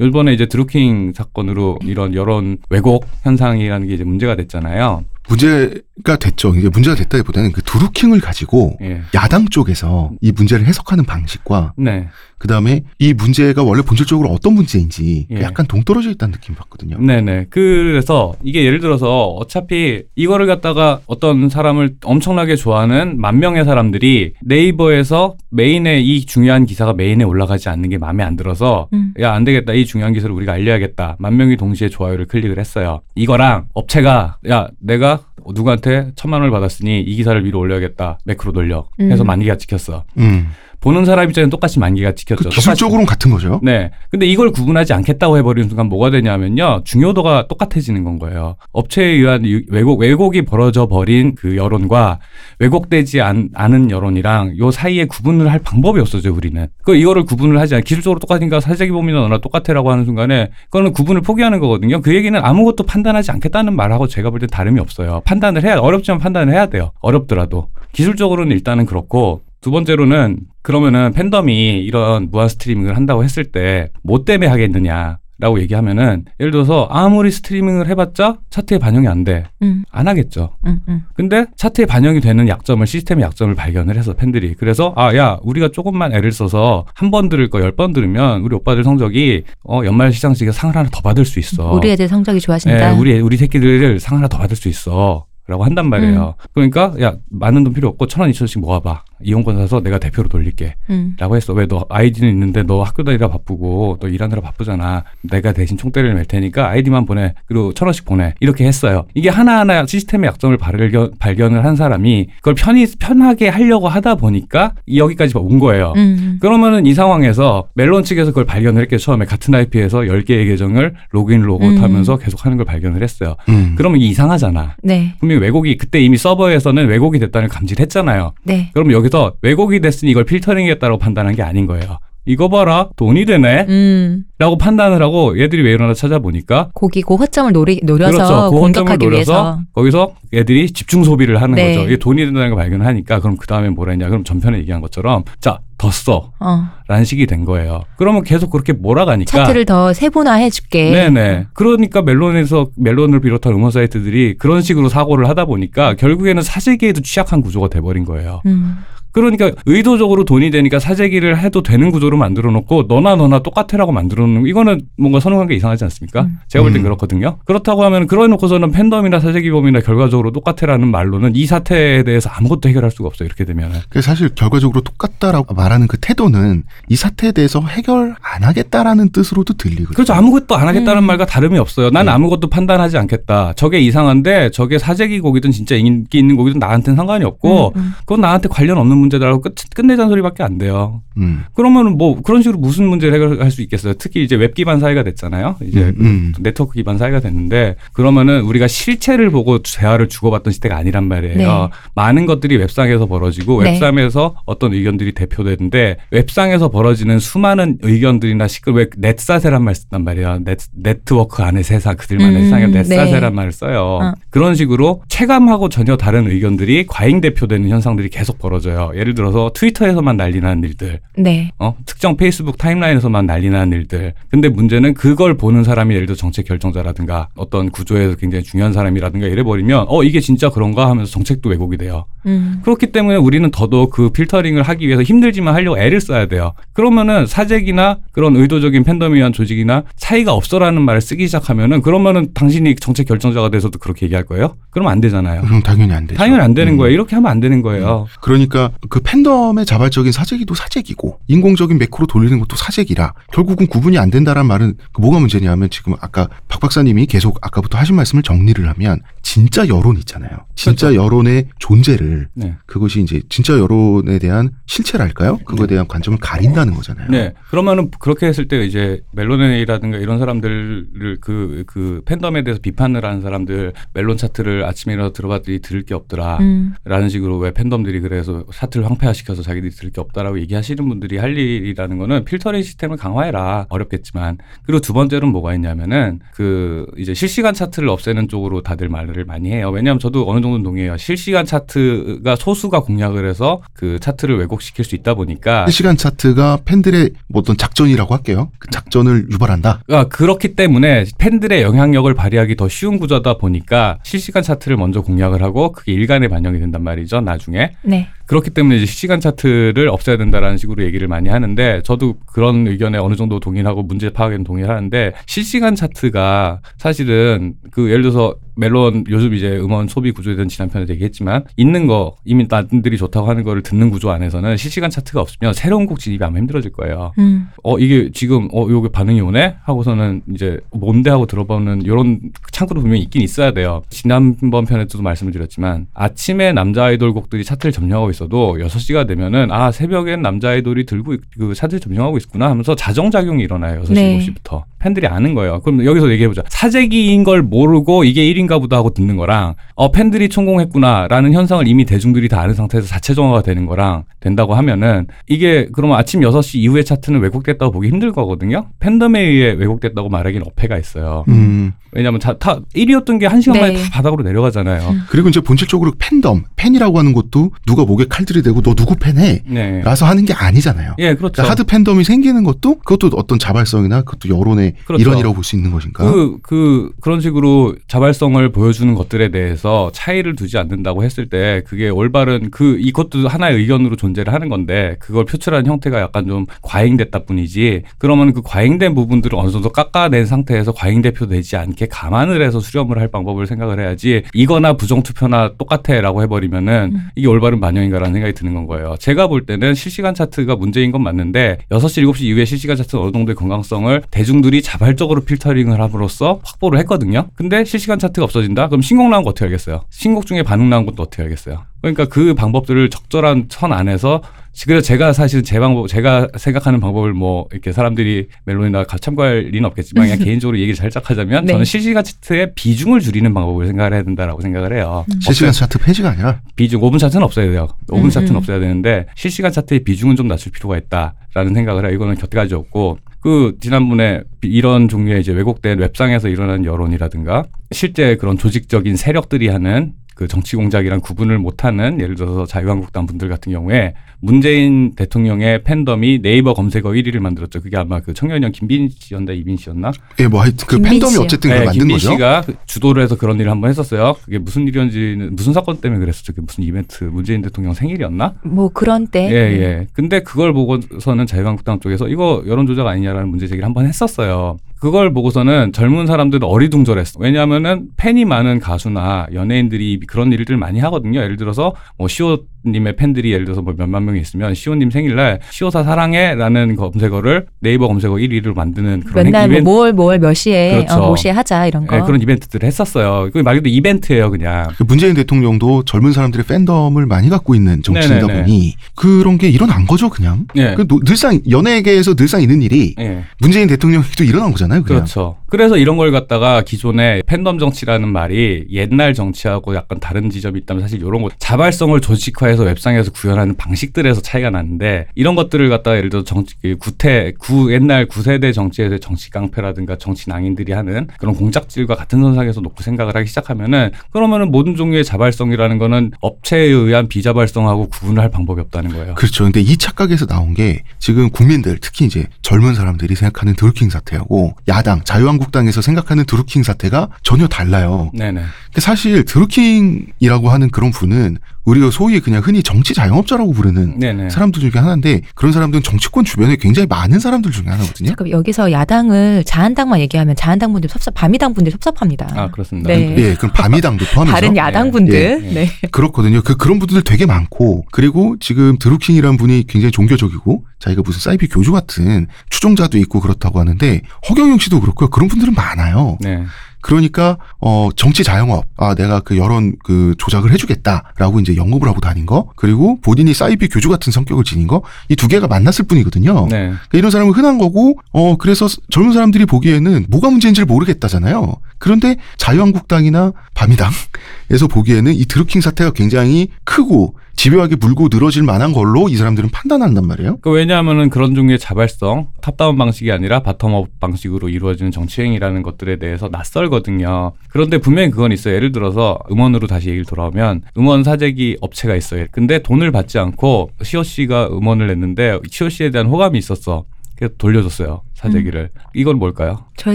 이번에 이제 드루킹 사건으로 이런 여론 왜곡 현상이라는 게 이제 문제가 됐잖아요. 문제가 됐죠. 이게 문제가 됐다기보다는 그 두루킹을 가지고 예. 야당 쪽에서 이 문제를 해석하는 방식과 네. 그 다음에 이 문제가 원래 본질적으로 어떤 문제인지 예. 약간 동떨어져 있다는 느낌 받거든요. 네네. 그래서 이게 예를 들어서 어차피 이거를 갖다가 어떤 사람을 엄청나게 좋아하는 만 명의 사람들이 네이버에서 메인에 이 중요한 기사가 메인에 올라가지 않는 게 마음에 안 들어서 음. 야, 안 되겠다. 이 중요한 기사를 우리가 알려야겠다. 만 명이 동시에 좋아요를 클릭을 했어요. 이거랑 업체가 야, 내가 누구한테 천만 원을 받았으니 이 기사를 위로 올려야겠다. 매크로 돌려. 해서 음. 만 개가 찍혔어. 음. 보는 사람 입장에는 똑같이 만 개가 찍혔죠. 그 기술적으로는 같은 거죠. 네. 근데 이걸 구분하지 않겠다고 해버리는 순간 뭐가 되냐면요. 중요도가 똑같아지는 건 거예요. 업체에 의한 유- 왜곡, 왜곡이 벌어져 버린 그 여론과 왜곡되지 않, 않은 여론이랑 요 사이에 구분을 할 방법이 없어져요, 우리는. 그 이거를 구분을 하지 않, 기술적으로 똑같으니까 사재기 범위나 너나 똑같애라고 하는 순간에 그거는 구분을 포기하는 거거든요. 그 얘기는 아무것도 판단하지 않겠다는 말하고 제가 볼 때 다름이 없어요. 판단을 해야, 어렵지만 판단을 해야 돼요. 어렵더라도. 기술적으로는 일단은 그렇고 두 번째로는 그러면은 팬덤이 이런 무한 스트리밍을 한다고 했을 때 뭐 때문에 하겠느냐. 라고 얘기하면은 예를 들어서 아무리 스트리밍을 해봤자 차트에 반영이 안 돼. 음, 안 하겠죠. 음, 음. 근데 차트에 반영이 되는 약점을 시스템의 약점을 발견을 해서 팬들이 그래서 아 야 우리가 조금만 애를 써서 한 번 들을 거 열 번 들으면 우리 오빠들 성적이 어 연말 시상식에 상을 하나 더 받을 수 있어. 우리 애들 성적이 좋아진다. 예, 우리 우리 새끼들 상 하나 더 받을 수 있어. 라고 한단 말이에요. 그러니까 야 많은 돈 필요 없고 천 원, 이천 원씩 모아봐. 이용권 사서 내가 대표로 돌릴게. 음. 라고 했어. 왜 너 아이디는 있는데 너 학교 다니라 바쁘고 너 일하느라 바쁘잖아. 내가 대신 총대를 맬 테니까 아이디만 보내. 그리고 천 원씩 보내. 이렇게 했어요. 이게 하나하나 시스템의 약점을 발견, 발견을 한 사람이 그걸 편히, 편하게 하려고 하다 보니까 여기까지 온 거예요. 음. 그러면은 이 상황에서 멜론 측에서 그걸 발견을 했겠죠. 처음에 같은 IP에서 10개의 계정을 로그인 로그아웃 음. 하면서 계속 하는 걸 발견을 했어요. 음. 그러면 이상하잖아. 네, 분명히 왜곡이 그때 이미 서버에서는 왜곡이 됐다는 걸 감지를 했잖아요. 네. 그럼 여기 서 왜곡이 됐으니 이걸 필터링했다고 판단한 게 아닌 거예요. 이거 봐라 돈이 되네 음. 라고 판단을 하고 얘들이 왜 이러나 찾아보니까 고기 고허점을 노리, 노려서 그렇죠. 그 공격하기 노려서 위해서. 거기서 애들이 집중 소비를 하는 네. 거죠. 이게 돈이 된다는 걸 발견하니까 그럼 그 다음에 뭐라 했냐. 그럼 전편에 얘기한 것처럼 자, 더 써. 어. 라는 식이 된 거예요. 그러면 계속 그렇게 몰아가니까 차트를 더 세분화해 줄게. 네네. 그러니까 멜론에서 멜론을 비롯한 음원 사이트들이 그런 식으로 사고를 하다 보니까 결국에는 사재기에도 취약한 구조가 돼버린 거예요. 음. 그러니까 의도적으로 돈이 되니까 사재기를 해도 되는 구조로 만들어 놓고 너나 너나 똑같애라고 만들어 놓는 거 이거는 뭔가 선후관계 이상하지 않습니까? 음. 제가 볼땐 음. 그렇거든요. 그렇다고 하면 그러 놓고서는 팬덤이나 사재기범이나 결과적으로 똑같애라는 말로는 이 사태에 대해서 아무것도 해결할 수가 없어요. 이렇게 되면은. 그 사실 결과적으로 똑같다라고 말하는 그 태도는 이 사태에 대해서 해결 안 하겠다라는 뜻으로도 들리거든요. 그렇죠. 아무것도 안 하겠다는 음. 말과 다름이 없어요. 난 네. 아무것도 판단하지 않겠다. 저게 이상한데 저게 사재기 곡이든 진짜 인기 있는 곡이든 나한테는 상관이 없고 음, 음. 그건 나한테 관련 없는 문제다라고 끝, 끝내자는 소리밖에 안 돼요. 음. 그러면은 뭐 그런 식으로 무슨 문제를 해결할 수 있겠어요. 특히 이제 웹 기반 사회가 됐잖아요. 이제 음, 음. 네트워크 기반 사회가 됐는데 그러면은 우리가 실체를 보고 대화를 주고받던 시대가 아니란 말이에요. 네. 많은 것들이 웹상에서 벌어지고 네. 웹상에서 어떤 의견들이 대표되는데 웹상에서 벌어지는 수많은 의견들이나 시끌 왜 넷사세란 말 쓴단 말이야. 넷, 네트워크 안에 세상 그들만의 음, 세상에 네. 넷사세란 말을 써요. 어. 그런 식으로 체감하고 전혀 다른 의견들이 과잉 대표되는 현상들이 계속 벌어져요. 예를 들어서 트위터에서만 난리 나는 일들. 네. 어? 특정 페이스북 타임라인에서만 난리 나는 일들. 근데 문제는 그걸 보는 사람이 예를 들어 정책 결정자라든가 어떤 구조에서 굉장히 중요한 사람이라든가 이래 버리면 어, 이게 진짜 그런가 하면서 정책도 왜곡이 돼요. 음. 그렇기 때문에 우리는 더더욱 그 필터링을 하기 위해서 힘들지만 하려고 애를 써야 돼요. 그러면은 사재기나 그런 의도적인 팬덤에 의한 조직이나 차이가 없어라는 말을 쓰기 시작하면은 그러면은 당신이 정책 결정자가 돼서도 그렇게 얘기할 거예요? 그러면 안 되잖아요. 그럼 당연히 안 되죠. 당연히 안 되는 음. 거예요. 이렇게 하면 안 되는 거예요. 그러니까 그 팬덤의 자발적인 사재기도 사재기고 인공적인 매크로 돌리는 것도 사재기라 결국은 구분이 안 된다라는 말은 그 뭐가 문제냐면 지금 아까 박 박사님이 계속 아까부터 하신 말씀을 정리를 하면 진짜 여론 있잖아요. 진짜 여론의 존재를 네. 그것이 이제 진짜 여론에 대한 실체랄까요? 그거에 대한 관점을 가린다는 거잖아요. 네. 그러면은 그렇게 했을 때 이제 멜론이라든가 이런 사람들을 그, 그 팬덤에 대해서 비판을 하는 사람들 멜론 차트를 아침에 일어나서 들어봤더니 들을 게 없더라. 음. 라는 식으로 왜 팬덤들이 그래서 차트를 황폐화시켜서 자기들이 들을 게 없다라고 얘기하시는 분들이 할 일이라는 거는 필터링 시스템을 강화해라. 어렵겠지만. 그리고 두 번째로는 뭐가 있냐면은 그 이제 실시간 차트를 없애는 쪽으로 다들 말을 많이 해요. 왜냐하면 저도 어느 정도는 동의해요. 실시간 차트가 소수가 공략을 해서 그 차트를 왜곡시킬 수 있다 보니까 실시간 차트가 팬들의 뭐 어떤 작전이라고 할게요. 그 작전을 유발한다. 아, 그렇기 때문에 팬들의 영향력을 발휘하기 더 쉬운 구조다 보니까 실시간 차트를 먼저 공략을 하고 그게 일간에 반영이 된단 말이죠. 나중에. 네. 그렇기 때문에 이제 실시간 차트를 없애야 된다라는 식으로 얘기를 많이 하는데 저도 그런 의견에 어느 정도 동의를 하고 문제 파악에는 동의를 하는데 실시간 차트가 사실은 그 예를 들어서 멜론 요즘 이제 음원 소비 구조에 대한 지난 편에 얘기했지만 있는 거 이미 남들이 좋다고 하는 거를 듣는 구조 안에서는 실시간 차트가 없으면 새로운 곡 진입이 아마 힘들어질 거예요. 음. 어 이게 지금 어 요게 반응이 오네 하고서는 이제 뭔데 하고 들어보는 이런 창구도 분명히 있긴 있어야 돼요. 지난번 편에도 말씀을 드렸지만 아침에 남자 아이돌 곡들이 차트를 점령하고 있어도 6시가 되면은 아 새벽엔 남자 아이돌이 들고 있- 그 차트를 점령하고 있구나 하면서 자정 작용이 일어나요. 6시 네. 7시부터. 팬들이 아는 거예요. 그럼 여기서 얘기해 보자. 사재기인 걸 모르고 이게 1인가 보다 하고 듣는 거랑 어 팬들이 성공했구나라는 현상을 이미 대중들이 다 아는 상태에서 자체 정화가 되는 거랑 된다고 하면은 이게 그러면 아침 6시 이후에 차트는 왜곡됐다고 보기 힘들 거거든요. 팬덤에 의해 왜곡됐다고 말하기는 어폐가 있어요. 음. 왜냐하면 다, 다 1위였던 게 한 시간 만에 네. 다 바닥으로 내려가잖아요. 음. 그리고 이제 본질적으로 팬덤, 팬이라고 하는 것도 누가 목에 칼들이 대고 너 누구 팬해? 네. 라서 하는 게 아니잖아요. 예, 그렇죠. 그러니까 하드 팬덤이 생기는 것도 그것도 어떤 자발성이나 그것도 여론의 그렇죠. 일환이라고 볼 수 있는 것인가? 그, 그, 그런 식으로 자발성을 보여주는 것들에 대해서 차이를 두지 않는다고 했을 때 그게 올바른 그, 이것도 하나의 의견으로 존재를 하는 건데 그걸 표출하는 형태가 약간 좀 과잉됐다 뿐이지 그러면 그 과잉된 부분들을 어느 정도 깎아낸 상태에서 과잉 대표되지 않게 감안을 해서 수렴을 할 방법을 생각을 해야지 이거나 부정투표나 똑같아 라고 해버리면은 음. 이게 올바른 반영인가라는 생각이 드는 건 거예요. 제가 볼 때는 실시간 차트가 문제인 건 맞는데 6시, 7시 이후에 실시간 차트는 어느 정도의 건강성을 대중들이 자발적으로 필터링을 함으로써 확보를 했거든요. 근데 실시간 차트가 없어진다? 그럼 신곡 나온 거 어떻게 알겠어요? 신곡 중에 반응 나온 것도 어떻게 알겠어요? 그러니까 그 방법들을 적절한 선 안에서 그래서 제가 사실 제 방법, 제가 생각하는 방법을 뭐 이렇게 사람들이 멜론이나 가- 참고할 리는 없겠지만 그냥 [laughs] 개인적으로 얘기를 살짝 하자면 네. 저는 실시간 차트의 비중을 줄이는 방법을 생각을 해야 된다라고 생각을 해요. 실시간 차트 폐지가 아니라 비중 5분 차트는 없어야 돼요. 5분 음, 차트는 음. 없어야 되는데 실시간 차트의 비중은 좀 낮출 필요가 있다라는 생각을 해요. 이거는 곁가지 없고 그 지난번에 이런 종류의 이제 왜곡된 웹상에서 일어나는 여론이라든가 실제 그런 조직적인 세력들이 하는 그 정치 공작이랑 구분을 못하는 예를 들어서 자유한국당 분들 같은 경우에 문재인 대통령의 팬덤이 네이버 검색어 1위를 만들었죠. 그게 아마 그 청년형 김빈 씨였나 이빈 씨였나? 예, 뭐 하여튼 그 김빈 팬덤이 씨요. 어쨌든 그걸 네, 만든 김빈 거죠. 씨가 그 주도를 해서 그런 일을 한번 했었어요. 그게 무슨 일이었는지는 무슨 사건 때문에 그랬었죠. 그게 무슨 이벤트 문재인 대통령 생일이었나? 뭐 그런 때 예, 예. 근데 그걸 보고서는 자유한국당 쪽에서 이거 여론조작 아니냐라는 문제 제기를 한번 했었어요. 그걸 보고서는 젊은 사람들도 어리둥절했어. 왜냐하면은 팬이 많은 가수나 연예인들이 그런 일들 많이 하거든요. 예를 들어서 뭐 시오 님의 팬들이 예를 들어서 뭐 몇만 명이 있으면 시오님 생일날 시오사 사랑해라는 검색어를 네이버 검색어 1위를 만드는 그런 맨날 이벤트, 뭐뭘뭐몇 시에 그렇죠. 어, 뭐 시에 하자 이런 거. 예, 그런 이벤트들을 했었어요. 그말 그대로 이벤트예요, 그냥. 그 문재인 대통령도 젊은 사람들의 팬덤을 많이 갖고 있는 정치인이다 네네네. 보니 그런 게 일어난 거죠, 그냥. 예. 그 노- 늘상 연예계에서 늘상 있는 일이 예. 문재인 대통령도 일어난 거잖아요, 그냥. 그렇죠. 그래서 이런 걸 갖다가 기존에 팬덤 정치라는 말이 옛날 정치하고 약간 다른 지점이 있다면 사실 이런 거 자발성을 조직화해 서 웹상에서 구현하는 방식들에서 차이가 나는데 이런 것들을 갖다가 예를 들어 정치 그 구태 구 옛날 구세대 정치에서 정치 깡패라든가 정치 낭인들이 하는 그런 공작질과 같은 선상에서 놓고 생각을 하기 시작하면은 그러면은 모든 종류의 자발성이라는 거는 업체에 의한 비자발성하고 구분을 할 방법이 없다는 거예요. 그렇죠. 근데 이 착각에서 나온 게 지금 국민들 특히 이제 젊은 사람들이 생각하는 드루킹 사태하고 야당 자유한국당에서 생각하는 드루킹 사태가 전혀 달라요. 네네. 사실 드루킹이라고 하는 그런 분은 우리가 소위 그냥 흔히 정치 자영업자라고 부르는 네네. 사람들 중에 하나인데 그런 사람들은 정치권 주변에 굉장히 많은 사람들 중에 하나거든요. 잠깐 여기서 야당을 자한당만 얘기하면 자한당 분들 섭섭, 바미당 분들 섭섭합니다. 아 그렇습니다. 네. 예, 그럼 밤이당도 포함해서 다른 야당 분들. 예. 네. 그렇거든요. 그 그런 분들 되게 많고 그리고 지금 드루킹이라는 분이 굉장히 종교적이고 자기가 무슨 사이비 교주 같은 추종자도 있고 그렇다고 하는데 허경영 씨도 그렇고요. 그런 분들은 많아요. 네. 그러니까 어 정치 자영업 아 내가 그 여론 그 조작을 해주겠다라고 이제 영업을 하고 다닌 거 그리고 본인이 사이비 교주 같은 성격을 지닌 거 이 두 개가 만났을 뿐이거든요. 네. 그러니까 이런 사람은 흔한 거고 어 그래서 젊은 사람들이 보기에는 뭐가 문제인지를 모르겠다잖아요. 그런데 자유한국당이나 바미당에서 보기에는 이 드루킹 사태가 굉장히 크고 집요하게 물고 늘어질 만한 걸로 이 사람들은 판단한단 말이에요. 그 왜냐하면은 그런 종류의 자발성, top-down 방식이 아니라 bottom-up 방식으로 이루어지는 정치행위라는 것들에 대해서 낯설거든요. 그런데 분명히 그건 있어요. 예를 들어서 음원으로 다시 얘기를 돌아오면 음원 사재기 업체가 있어요. 근데 돈을 받지 않고 시오 씨가 음원을 냈는데 시오 씨에 대한 호감이 있었어. 그래서 돌려줬어요. 사재기를. 이건 뭘까요? 저에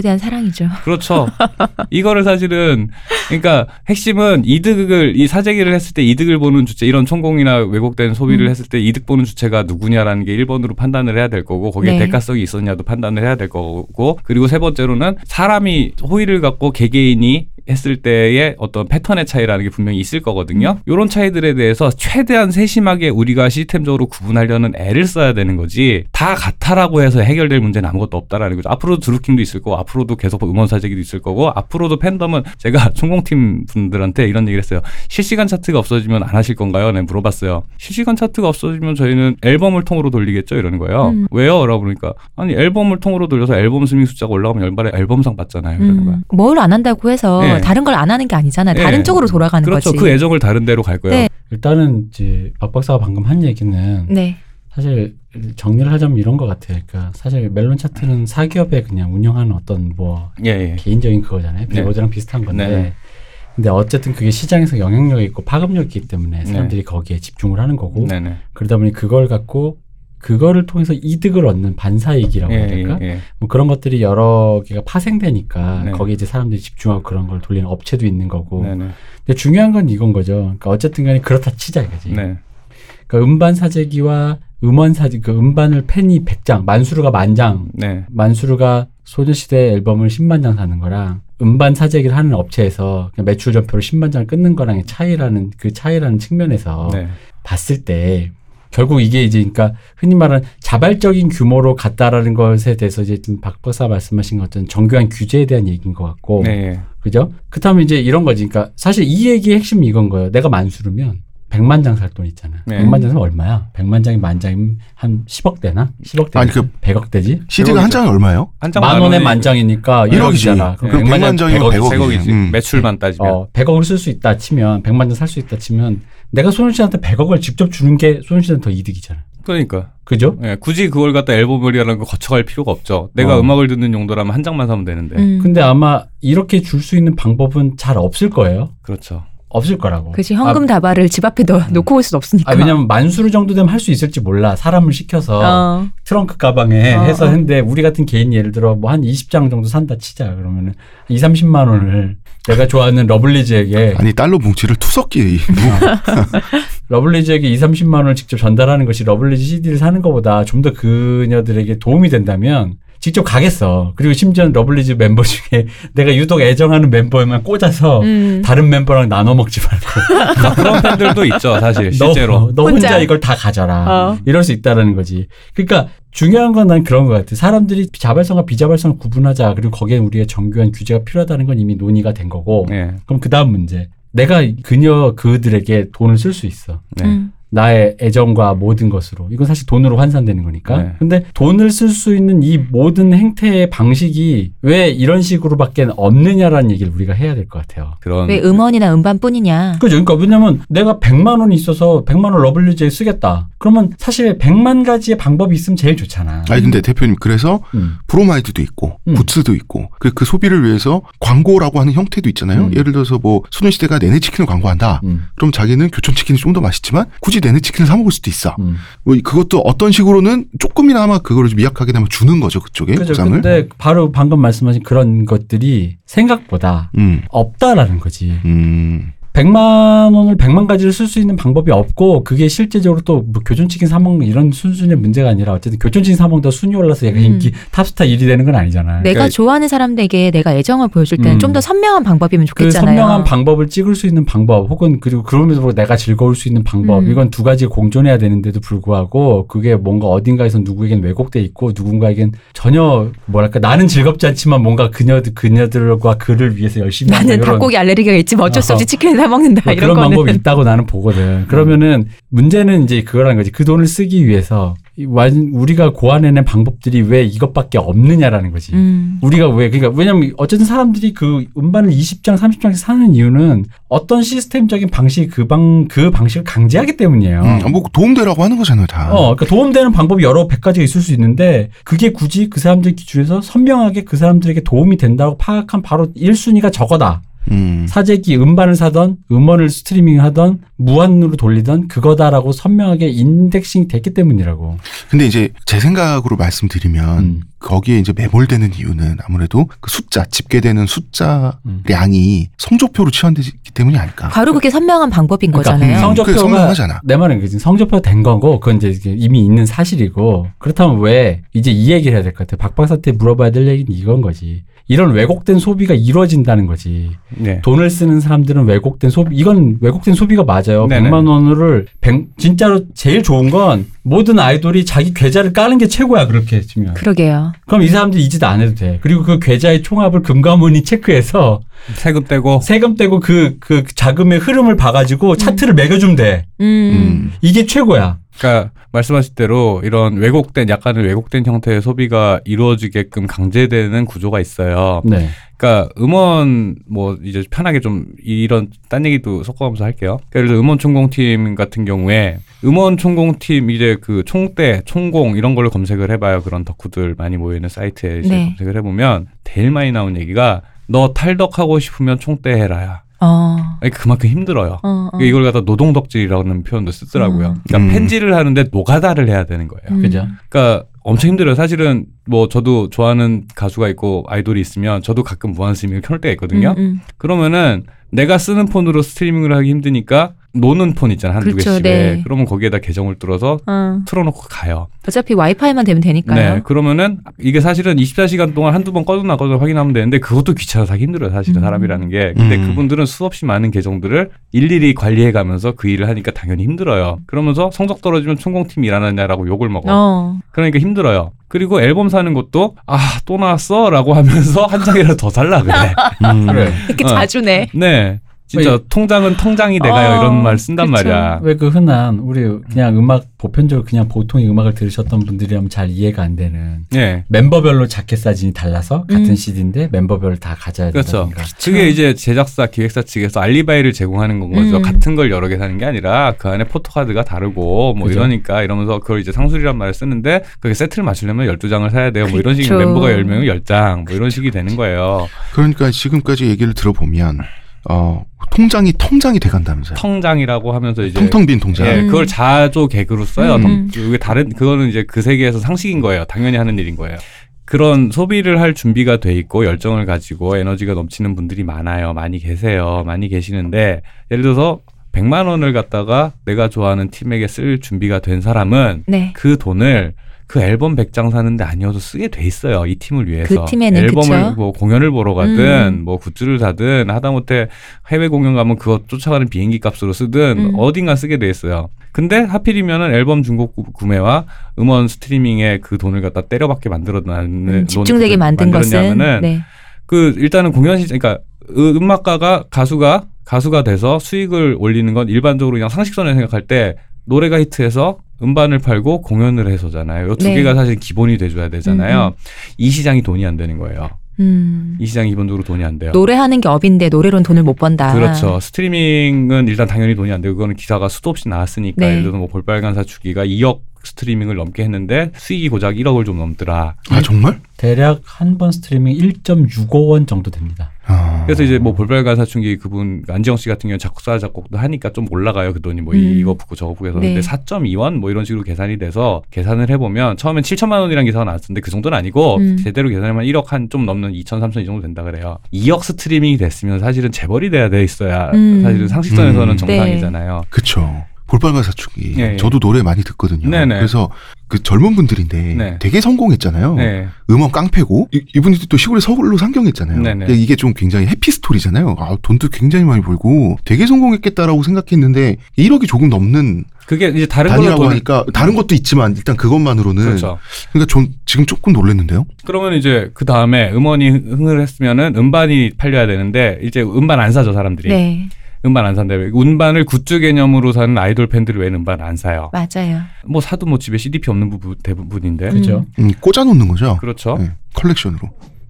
대한 사랑이죠. 그렇죠. [laughs] 이거를 사실은 그러니까 핵심은 이득을 이 사재기를 했을 때 이득을 보는 주체 이런 총공이나 왜곡된 소비를 음. 했을 때 이득 보는 주체가 누구냐라는 게 1번으로 판단을 해야 될 거고 거기에 네. 대가성이 있었냐도 판단을 해야 될 거고 그리고 세 번째로는 사람이 호의를 갖고 개개인이 했을 때의 어떤 패턴의 차이라는 게 분명히 있을 거거든요. 음. 이런 차이들에 대해서 최대한 세심하게 우리가 시스템적으로 구분하려는 애를 써야 되는 거지 다 같아라고 해서 해결될 문제는 아무것도 없다라는 거죠. 앞으로도 드루킹도 있을 거고 앞으로도 계속 음원 사재기도 있을 거고 앞으로도 팬덤은 제가 [laughs] 총공팀 분들한테 이런 얘기를 했어요. 실시간 차트가 없어지면 안 하실 건가요? 네 물어봤어요. 실시간 차트가 없어지면 저희는 앨범을 통으로 돌리겠죠? 이러는 거예요. 음. 왜요? 라고 그러니까 아니 앨범을 통으로 돌려서 앨범 스밍 숫자가 올라가면 연말에 앨범상 받잖아요. 이러는 거야. 음, 뭘안 한다고 해서 네. 다른 걸 안 하는 게 아니잖아요. 네. 다른 쪽으로 돌아가는 그렇죠. 거지. 그 애정을 다른 데로 갈 거예요. 네. 일단은 이제 박 박사가 방금 한 얘기는 네. 사실 정리를 하자면 이런 것 같아요. 그러니까 사실 멜론 차트는 사기업에 그냥 운영하는 어떤 뭐 예, 예. 개인적인 그거잖아요. 네. 빌보드랑 비슷한 건데. 네. 근데 어쨌든 그게 시장에서 영향력이 있고 파급력이 있기 때문에 사람들이 거기에 집중을 하는 거고 네네. 그러다 보니 그걸 갖고 그거를 통해서 이득을 얻는 반사이익이라고 해야 예, 될까? 예, 예. 뭐 그런 것들이 여러 개가 파생되니까 네. 거기에 이제 사람들이 집중하고 그런 걸 돌리는 업체도 있는 거고. 네 네. 근데 중요한 건 이건 거죠. 그러니까 어쨌든 간에 그렇다 치자 이거지. 네. 그러니까 음반 사재기와 음원 사재 그 음반을 팬이 100장, 만수르가 만 장, 네. 만수르가 소녀시대 앨범을 10만 장 사는 거랑 음반 사재기를 하는 업체에서 매출 전표로 10만 장을 끊는 거랑의 차이라는 그 차이라는 측면에서 네. 봤을 때 결국 이게 이제 그러니까 흔히 말하는 자발적인 규모로 갔다라는 것에 대해서 이제 지금 박 박사 말씀하신 것처럼 정교한 규제에 대한 얘기인 것 같고 네. 그죠? 그렇다면 이제 이런 거지. 그러니까 사실 이 얘기의 핵심이 이건 거예요. 내가 만수르면 100만 장 살 돈 있잖아. 네. 100만 장이면 얼마야? 100만 장이 만 장이면 한 10억 되나? 10억 되나? 아니, 그 100억 되지? CD가 한 장이 얼마예요? 한장 만 원에 만 장이니까 1억이지. 1억이잖아. 그럼 100만 장이면 100억이지. 100억이지. 음. 매출만 따지면. 어, 100억을 쓸 수 있다 치면 100만 장 살 수 있다 치면 내가 소녀시대한테 100억을 직접 주는 게 소녀시대는 더 이득이잖아. 그러니까. 그죠? 예, 굳이 그걸 갖다 앨범이라는 거 거쳐갈 필요가 없죠. 내가 어. 음악을 듣는 용도라면 한 장만 사면 되는데. 음. 근데 아마 이렇게 줄 수 있는 방법은 잘 없을 거예요. 그렇죠. 없을 거라고. 그치 현금 다발을 집 앞에 넣, 놓고 올 수는 없으니까. 아, 왜냐면 만수르 정도 되면 할 수 있을지 몰라. 사람을 시켜서 어. 트렁크 가방에 어, 해서 어. 했는데 우리 같은 개인 예를 들어 뭐 한 20장 정도 산다 치자. 그러면은 2, 30만 원을 내가 좋아하는 러블리즈에게 아니 달러 뭉치를 투석기 [laughs] 러블리즈에게 2, 30만 원을 직접 전달하는 것이 러블리즈 CD를 사는 것보다 좀 더 그녀들에게 도움이 된다면 직접 가겠어. 그리고 심지어 러블리즈 멤버 중에 [laughs] 내가 유독 애정하는 멤버에만 꽂아서 음. 다른 멤버랑 나눠 먹지 말고 [laughs] 그런 팬들도 있죠, 사실 실제로. 너, 너 혼자, 혼자. 이걸 다 가져라. 어. 이럴 수 있다라는 거지. 그러니까 중요한 건 난 그런 것 같아. 사람들이 자발성과 비자발성을 구분하자. 그리고 거기에 우리의 정교한 규제가 필요하다는 건 이미 논의가 된 거고. 네. 그럼 그 다음 문제. 내가 그녀 그들에게 돈을 쓸 수 있어. 네. 음. 나의 애정과 모든 것으로. 이건 사실 돈으로 환산되는 거니까. 네. 근데 돈을 쓸 수 있는 이 모든 행태의 방식이 왜 이런 식으로밖에 없느냐라는 얘기를 우리가 해야 될 것 같아요. 그런 왜 음원이나 음반뿐이냐. 그죠. 그러니까 왜냐면 내가 100만 원이 있어서 100만 원 러블리즈에 쓰겠다. 그러면 사실 100만 가지의 방법이 있으면 제일 좋잖아. 아니 근데 대표님 그래서 음. 브로마이드도 있고 음. 굿즈도 있고 그, 그 소비를 위해서 광고라고 하는 형태도 있잖아요. 음. 예를 들어서 뭐 소녀시대가 네네 치킨을 광고한다. 음. 그럼 자기는 교촌 치킨이 좀 더 맛있지만 굳이 네네 치킨을 사 먹을 수도 있어. 음. 뭐 그것도 어떤 식으로는 조금이나마 그거를 좀 미약하게 되면 주는 거죠 그쪽에 그죠. 보상을. 근데 바로 방금 말씀하신 그런 것들이 생각보다 음, 없다라는 거지. 음, 100만 원을 100만 가지를 쓸 수 있는 방법이 없고 그게 실제적으로 또 뭐 교촌치킨 사 먹는 이런 순순의 문제가 아니라 어쨌든 교촌치킨 사 먹다 순위 올라서 얘가 음. 인기 탑스타 1위 되는 건 아니잖아요. 내가 그러니까 좋아하는 사람들에게 내가 애정을 보여줄 때는 음. 좀더 선명한 방법이면 그 좋겠잖아요. 선명한 방법을 찍을 수 있는 방법 혹은 그리고 그러면서 내가 즐거울 수 있는 방법 음. 이건 두 가지 공존해야 되는데도 불구하고 그게 뭔가 어딘가에서 누구에겐 왜곡돼 있고 누군가에겐 전혀 뭐랄까 나는 즐겁지 않지만 뭔가 그녀들 그녀들과 그를 위해서 열심히 나는 닭고기 알레르기가 있지만 어쩔 수 없이. 치킨을 사 먹는다 뭐 이런 그런 거는. 방법이 있다고 나는 보거든. 그러면은 문제는 이제 그거란 거지. 그 돈을 쓰기 위해서 우리가 고안해낸 방법들이 왜 이것밖에 없느냐라는 거지. 음. 우리가 왜 그러니까 왜냐면 어쨌든 사람들이 그 음반을 20장 30장씩 사는 이유는 어떤 시스템적인 방식 그방그 방식을 강제하기 때문이에요. 음, 뭐 도움되라고 하는 거잖아요 다. 어, 그러니까 도움되는 방법이 여러 백 가지가 있을 수 있는데 그게 굳이 그 사람들 기준에서 선명하게 그 사람들에게 도움이 된다고 파악한 바로 1순위가 저거다. 음, 사재기 음반을 사던 음원을 스트리밍 하던 무한으로 돌리던 그거다라고 선명하게 인덱싱 됐기 때문이라고. 근데 이제 제 생각으로 말씀드리면 음. 거기에 이제 매몰되는 이유는 아무래도 그 숫자 집계되는 숫자량이 성적표로 치환되기 때문이 아닐까. 바로 그게 선명한 방법인 그러니까 거잖아요. 성- 그게 성적표가 선명하잖아. 내 말은 그지 성적표 된 거고 그건 이제 이미 있는 사실이고 그렇다면 왜 이제 이 얘기를 해야 될 것 같아. 박 박사한테 물어봐야 될 얘기는 이건 거지. 이런 왜곡된 소비가 이루어진다는 거지. 네. 돈을 쓰는 사람들은 왜곡된 소비, 이건 왜곡된 소비가 맞아요. 네네. 100만 원을, 100, 진짜로 제일 좋은 건 모든 아이돌이 자기 계좌를 까는 게 최고야, 그렇게 치면. 그러게요. 그럼 이 사람들 이 짓 안 해도 돼. 그리고 그 계좌의 총합을 금감원이 체크해서 세금 떼고 세금 떼고 그, 그 자금의 흐름을 봐가지고 차트를 매겨주면 돼. 음. 음. 이게 최고야. 그러니까 말씀하신 대로 이런 왜곡된 약간은 왜곡된 형태의 소비가 이루어지게끔 강제되는 구조가 있어요. 네. 그러니까 음원 뭐 이제 편하게 좀 이런 딴 얘기도 섞어가면서 할게요. 그러니까 예를 들어 음원 총공팀 같은 경우에 음원 총공팀 이제 그 총대, 총공 이런 걸로 검색을 해봐요. 그런 덕후들 많이 모여 있는 사이트에 이제 네. 검색을 해보면 제일 많이 나온 얘기가 너 탈덕하고 싶으면 총대 해라야. 어. 그만큼 힘들어요. 어, 어. 그러니까 이걸 갖다 노동덕질이라는 표현도 쓰더라고요. 음. 그러니까 음. 펜질을 하는데 노가다를 해야 되는 거예요. 음. 그죠? 그러니까 엄청 힘들어요. 사실은 뭐 저도 좋아하는 가수가 있고 아이돌이 있으면 저도 가끔 무한 스트리밍을 켤 때가 있거든요. 음, 음. 그러면은 내가 쓰는 폰으로 스트리밍을 하기 힘드니까 노는 폰 있잖아 한두 그렇죠, 개씩에. 네. 그러면 거기에다 계정을 뚫어서 어. 틀어놓고 가요. 어차피 와이파이만 되면 되니까요. 네. 그러면은 이게 사실은 24시간 동안 한두 번 꺼졌나 꺼져 확인하면 되는데 그것도 귀찮아서 하기 힘들어요. 사실은 음. 사람이라는 게. 근데 음. 그분들은 수없이 많은 계정들을 일일이 관리해 가면서 그 일을 하니까 당연히 힘들어요. 그러면서 성적 떨어지면 총공팀 일하느냐라고 욕을 먹어. 어. 그러니까 힘들어요. 그리고 앨범 사는 것도 아 또 나왔어 라고 하면서 한 장이라도 더 살라 그래. [laughs] 음. 그래. 이렇게 어. 자주 내. 네. 진짜 통장은 통장이 돼가요 어, 이런 말 쓴단 그쵸. 말이야. 왜 그 흔한 우리 그냥 음악 보편적으로 그냥 보통의 음악을 들으셨던 분들이라면 잘 이해가 안 되는 예. 멤버별로 자켓 사진이 달라서 같은 음. CD인데 멤버별로 다 가져야 그렇죠. 된다든가. 그게 이제 제작사, 기획사 측에서 알리바이를 제공하는 건 거죠. 음. 같은 걸 여러 개 사는 게 아니라 그 안에 포토카드가 다르고 뭐 그죠. 이러니까 이러면서 그걸 이제 상술이란 말을 쓰는데 그게 세트를 맞추려면 12장을 사야 돼요. 뭐 이런 그쵸. 멤버가 10명이 10장 뭐 이런 식이 되는 거예요. 그러니까 지금까지 얘기를 들어보면 어, 통장이 통장이 돼간다면서요. 텅장이라고 하면서 이제 텅텅 빈 통장. 예, 음. 그걸 자조 개그로 써요. 음. 덩- 그게 다른 그거는 이제 그 세계에서 상식인 거예요. 당연히 하는 일인 거예요. 그런 소비를 할 준비가 돼 있고 열정을 가지고 에너지가 넘치는 분들이 많아요. 많이 계세요. 많이 계시는데 예를 들어서 100만 원을 갖다가 내가 좋아하는 팀에게 쓸 준비가 된 사람은 네. 그 돈을 그 앨범 100장 사는데 아니어도 쓰게 돼 있어요. 이 팀을 위해서. 그 팀에는 앨범을 그쵸? 뭐 공연을 보러 가든 음. 뭐 굿즈를 사든 하다못해 해외 공연 가면 그거 쫓아가는 비행기 값으로 쓰든 음. 어딘가 쓰게 돼 있어요. 근데 하필이면은 앨범 중고 구- 구매와 음원 스트리밍에 그 돈을 갖다 때려박게 만들어 놨는 음, 집중되게 만든 것은 네. 그 일단은 공연 시장 그러니까 으- 음악가가 가수가 가수가 돼서 수익을 올리는 건 일반적으로 그냥 상식선을 생각할 때 노래가 히트해서 음반을 팔고 공연을 해서잖아요. 이두 네. 개가 사실 기본이 돼줘야 되잖아요. 이 시장이 돈이 안 되는 거예요. 음. 이 시장이 기본적으로 돈이 안 돼요. 노래하는 게 업인데 노래로는 돈을 못 번다. 그렇죠. 스트리밍은 일단 당연히 돈이 안 되고 그거는 기사가 수도 없이 나왔으니까 네. 예를 들어서 뭐 볼빨간 사춘기가 2억 스트리밍을 넘게 했는데 수익이 고작 1억을 좀 넘더라. 아 정말? 대략 한 번 스트리밍 1.65원 정도 됩니다. 아. 그래서 이제 뭐 볼빨간 사춘기 그분 안지영 씨 같은 경우는 작곡사 작곡도 하니까 좀 올라가요 그 돈이 뭐 음. 이거 붙고 저거 붙고 해서 네. 근데 4.2원 뭐 이런 식으로 계산이 돼서 계산을 해보면 처음엔 7천만 원이라는 기사가 나왔는데 그 정도는 아니고 음. 제대로 계산하면 1억 한 좀 넘는 2천 3천 이 정도 된다 그래요 2억 스트리밍이 됐으면 사실은 재벌이 돼야 돼 있어야 음. 사실은 상식선에서는 음. 정상이잖아요 그쵸. 볼빨간 사춘기. 예, 예. 저도 노래 많이 듣거든요. 네네. 그래서 그 젊은 분들인데 네. 되게 성공했잖아요. 네. 음원 깡패고 이, 이분들도 또 시골에 서울로 상경했잖아요. 네네. 근데 이게 좀 굉장히 해피 스토리잖아요. 아, 돈도 굉장히 많이 벌고 되게 성공했겠다라고 생각했는데 1억이 조금 넘는 그게 이제 다른 걸로 돈 하니까 다른 것도 있지만 일단 그것만으로는 그렇죠. 그러니까 전 지금 조금 놀랐는데요. 그러면 이제 그 다음에 음원이 흥을 했으면은 음반이 팔려야 되는데 이제 음반 안 사죠 사람들이. 네. 음반 안 산대. 음반을 굿즈 개념으로 사는 아이돌 팬들이 왜 음반 안 사요? 맞아요. 뭐 사도 뭐 집에 CDP 없는 부분 대부분인데. 음. 그렇죠. 음, 꽂아놓는 거죠. 그렇죠. 네, 컬렉션으로.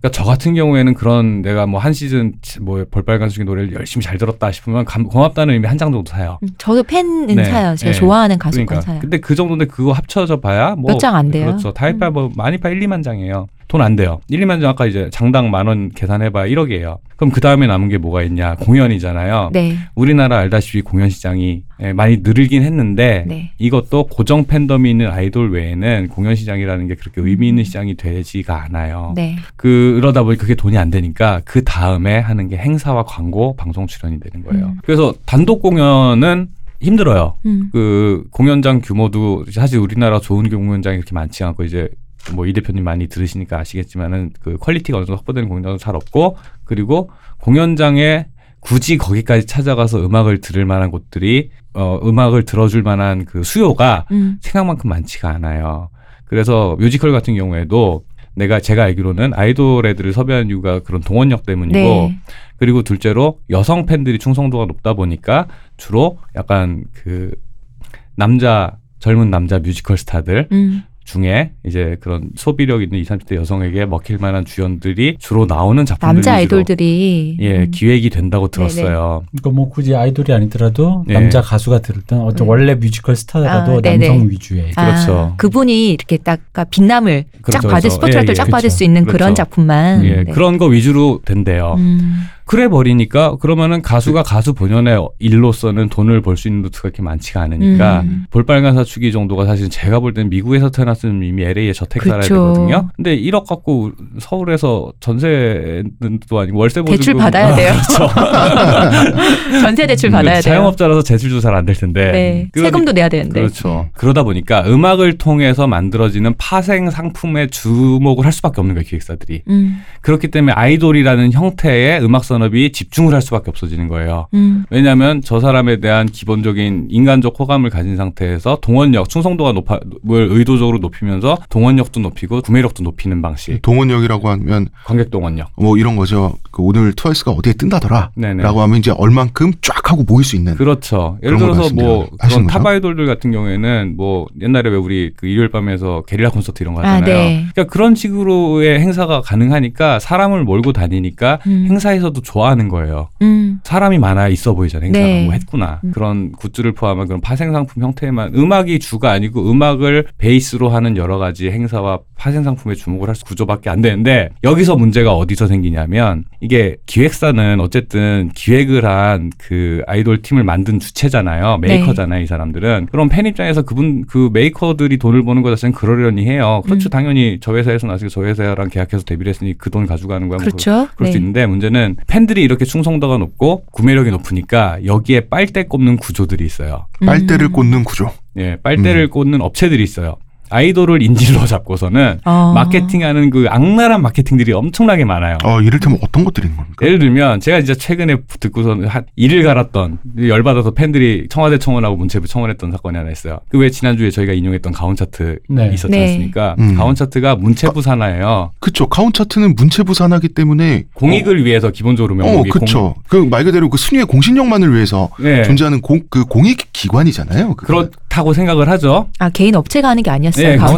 그러니까 저 같은 경우에는 그런 내가 뭐 한 시즌 뭐 볼빨간 사춘기 노래를 열심히 잘 들었다 싶으면 감, 고맙다는 의미 한 장 정도 사요. 음, 저도 팬은 네. 사요. 제가 네. 좋아하는 가수 건 그러니까. 사요. 근데 그 정도인데 그거 합쳐져 봐야 뭐 몇 장 안 돼요. 그렇죠. 다 해봐야 뭐 많이 봐 1, 2만 장이에요. 돈 안 돼요. 1, 2만 장 아까 이제 장당 만 원 계산해봐야 1억이에요. 그럼 그 다음에 남은 게 뭐가 있냐? 공연이잖아요. 네. 우리나라 알다시피 공연 시장이 예, 많이 늘긴 했는데 네. 이것도 고정 팬덤이 있는 아이돌 외에는 공연 시장이라는 게 그렇게 의미 있는 시장이 되지가 않아요. 네. 그러다 보니 그게 돈이 안 되니까 그 다음에 하는 게 행사와 광고, 방송 출연이 되는 거예요. 음. 그래서 단독 공연은 힘들어요. 음. 그 공연장 규모도 사실 우리나라 좋은 공연장이 그렇게 많지 않고 이제 뭐 이 대표님 많이 들으시니까 아시겠지만은 그 퀄리티가 어느 정도 확보되는 공연장도 잘 없고 그리고 공연장에 굳이 거기까지 찾아가서 음악을 들을 만한 곳들이 어 음악을 들어줄 만한 그 수요가 음. 생각만큼 많지가 않아요. 그래서 뮤지컬 같은 경우에도 내가 제가 알기로는 아이돌 애들을 섭외한 이유가 그런 동원력 때문이고 네. 그리고 둘째로 여성 팬들이 충성도가 높다 보니까 주로 약간 그 남자 젊은 남자 뮤지컬 스타들 음. 중에 이제 그런 소비력 있는 20, 30대 여성에게 먹힐 만한 주연들이 주로 나오는 작품들 남자 아이돌들이 예 음. 기획이 된다고 들었어요. 그러니까 뭐 굳이 아이돌이 아니더라도 네. 남자 가수가 들었던 어떤 음. 원래 뮤지컬 스타라도 아, 네네. 남성 위주의 아, 그렇죠. 그분이 이렇게 딱 그러니까 빛남을 쫙 그렇죠, 받을 그렇죠. 스포트라이트를 예, 쫙 예, 받을 그렇죠. 수 있는 그렇죠. 그런 작품만 예, 네. 그런 거 위주로 된대요. 음. 그래 버리니까 그러면은 가수가 가수 본연의 일로서는 돈을 벌 수 있는 루트가 그렇게 많지가 않으니까 음. 볼빨간 사춘기 정도가 사실 제가 볼 때는 미국에서 태어났으면 이미 LA에 저택 살아야 그쵸. 되거든요. 근데 1억 갖고 서울에서 전세도 아니고 월세 보증금 대출 받아야 돼요. [laughs] 전세 대출 받아야 돼요. 자영업자라서 대출도 잘 안 될 텐데. 네. 그러니- 세금도 내야 되는데. 그렇죠. 그러다 보니까 음악을 통해서 만들어지는 파생 상품에 주목을 할 수밖에 없는 거예요, 기획사들이. 음. 그렇기 때문에 아이돌이라는 형태의 음악 산업이 집중을 할 수밖에 없어지는 거예요. 음. 왜냐하면 저 사람에 대한 기본적인 인간적 호감을 가진 상태에서 동원력, 충성도가 높아, 뭘 의도적으로 높이면서 동원력도 높이고 구매력도 높이는 방식. 동원력이라고 하면 관객 동원력. 뭐 이런 거죠. 그 오늘 트와이스가 어디에 뜬다더라. 네네. 라고 하면 이제 얼만큼 쫙 하고 모일 수 있는. 그렇죠. 예를 들어서 뭐 그런 아이돌들 같은 경우에는 뭐 옛날에 왜 우리 그 일요일 밤에서 게릴라 콘서트 이런 거 아, 하잖아요. 네. 그러니까 그런 식으로의 행사가 가능하니까 사람을 몰고 다니니까 음. 행사에서도 좋아하는 거예요. 음. 사람이 많아 있어 보이잖아요. 행사가 네. 뭐 했구나. 음. 그런 굿즈를 포함한 그런 파생 상품 형태만 음악이 주가 아니고 음악을 베이스로 하는 여러 가지 행사와 파생 상품에 주목을 할수 구조밖에 안 되는데 여기서 문제가 어디서 생기냐면 이게 기획사는 어쨌든 기획을 한 그 아이돌 팀을 만든 주체잖아요. 네. 메이커잖아요, 이 사람들은. 그럼 팬 입장에서 그분 그 메이커들이 돈을 버는 것 자체는 그러려니 해요. 그렇죠. 음. 당연히 저 회사에서 나중에 저 회사랑 계약해서 데뷔를 했으니 그 돈 가져가는 거야. 뭐 그렇죠. 그럴 수 네. 있는데 문제는 팬 들이 이렇게 충성도가 높고 구매력이 높으니까 여기에 빨대 꼽는 구조들이 있어요. 빨대를 음. 꽂는 구조. 예, 빨대를 꽂는 업체들이 있어요. 아이돌을 인질로 [laughs] 잡고서는 어. 마케팅하는 그 악랄한 마케팅들이 엄청나게 많아요. 어, 이를테면 어떤 것들이 있는 겁니까? 예를 들면 제가 진짜 최근에 듣고서는 한 이를 갈았던 열받아서 팬들이 청와대 청원하고 문체부 청원했던 사건이 하나 있어요. 그 왜 지난주에 저희가 인용했던 가온 차트 네. 있었지 네. 않습니까? 음. 가온 차트가 문체부 산하예요. 그쵸. 가온 차트는 문체부 산하기 때문에 공익을 위해서 기본적으로 어, 명목이 그쵸. 그말 그대로 그 순위의 공신력만을 위해서 공... 네. 존재하는 공, 그 공익 기관이잖아요. 그렇 다고 생각을 하죠. 아 개인 업체가 하는 게 아니었어요. 네, 가온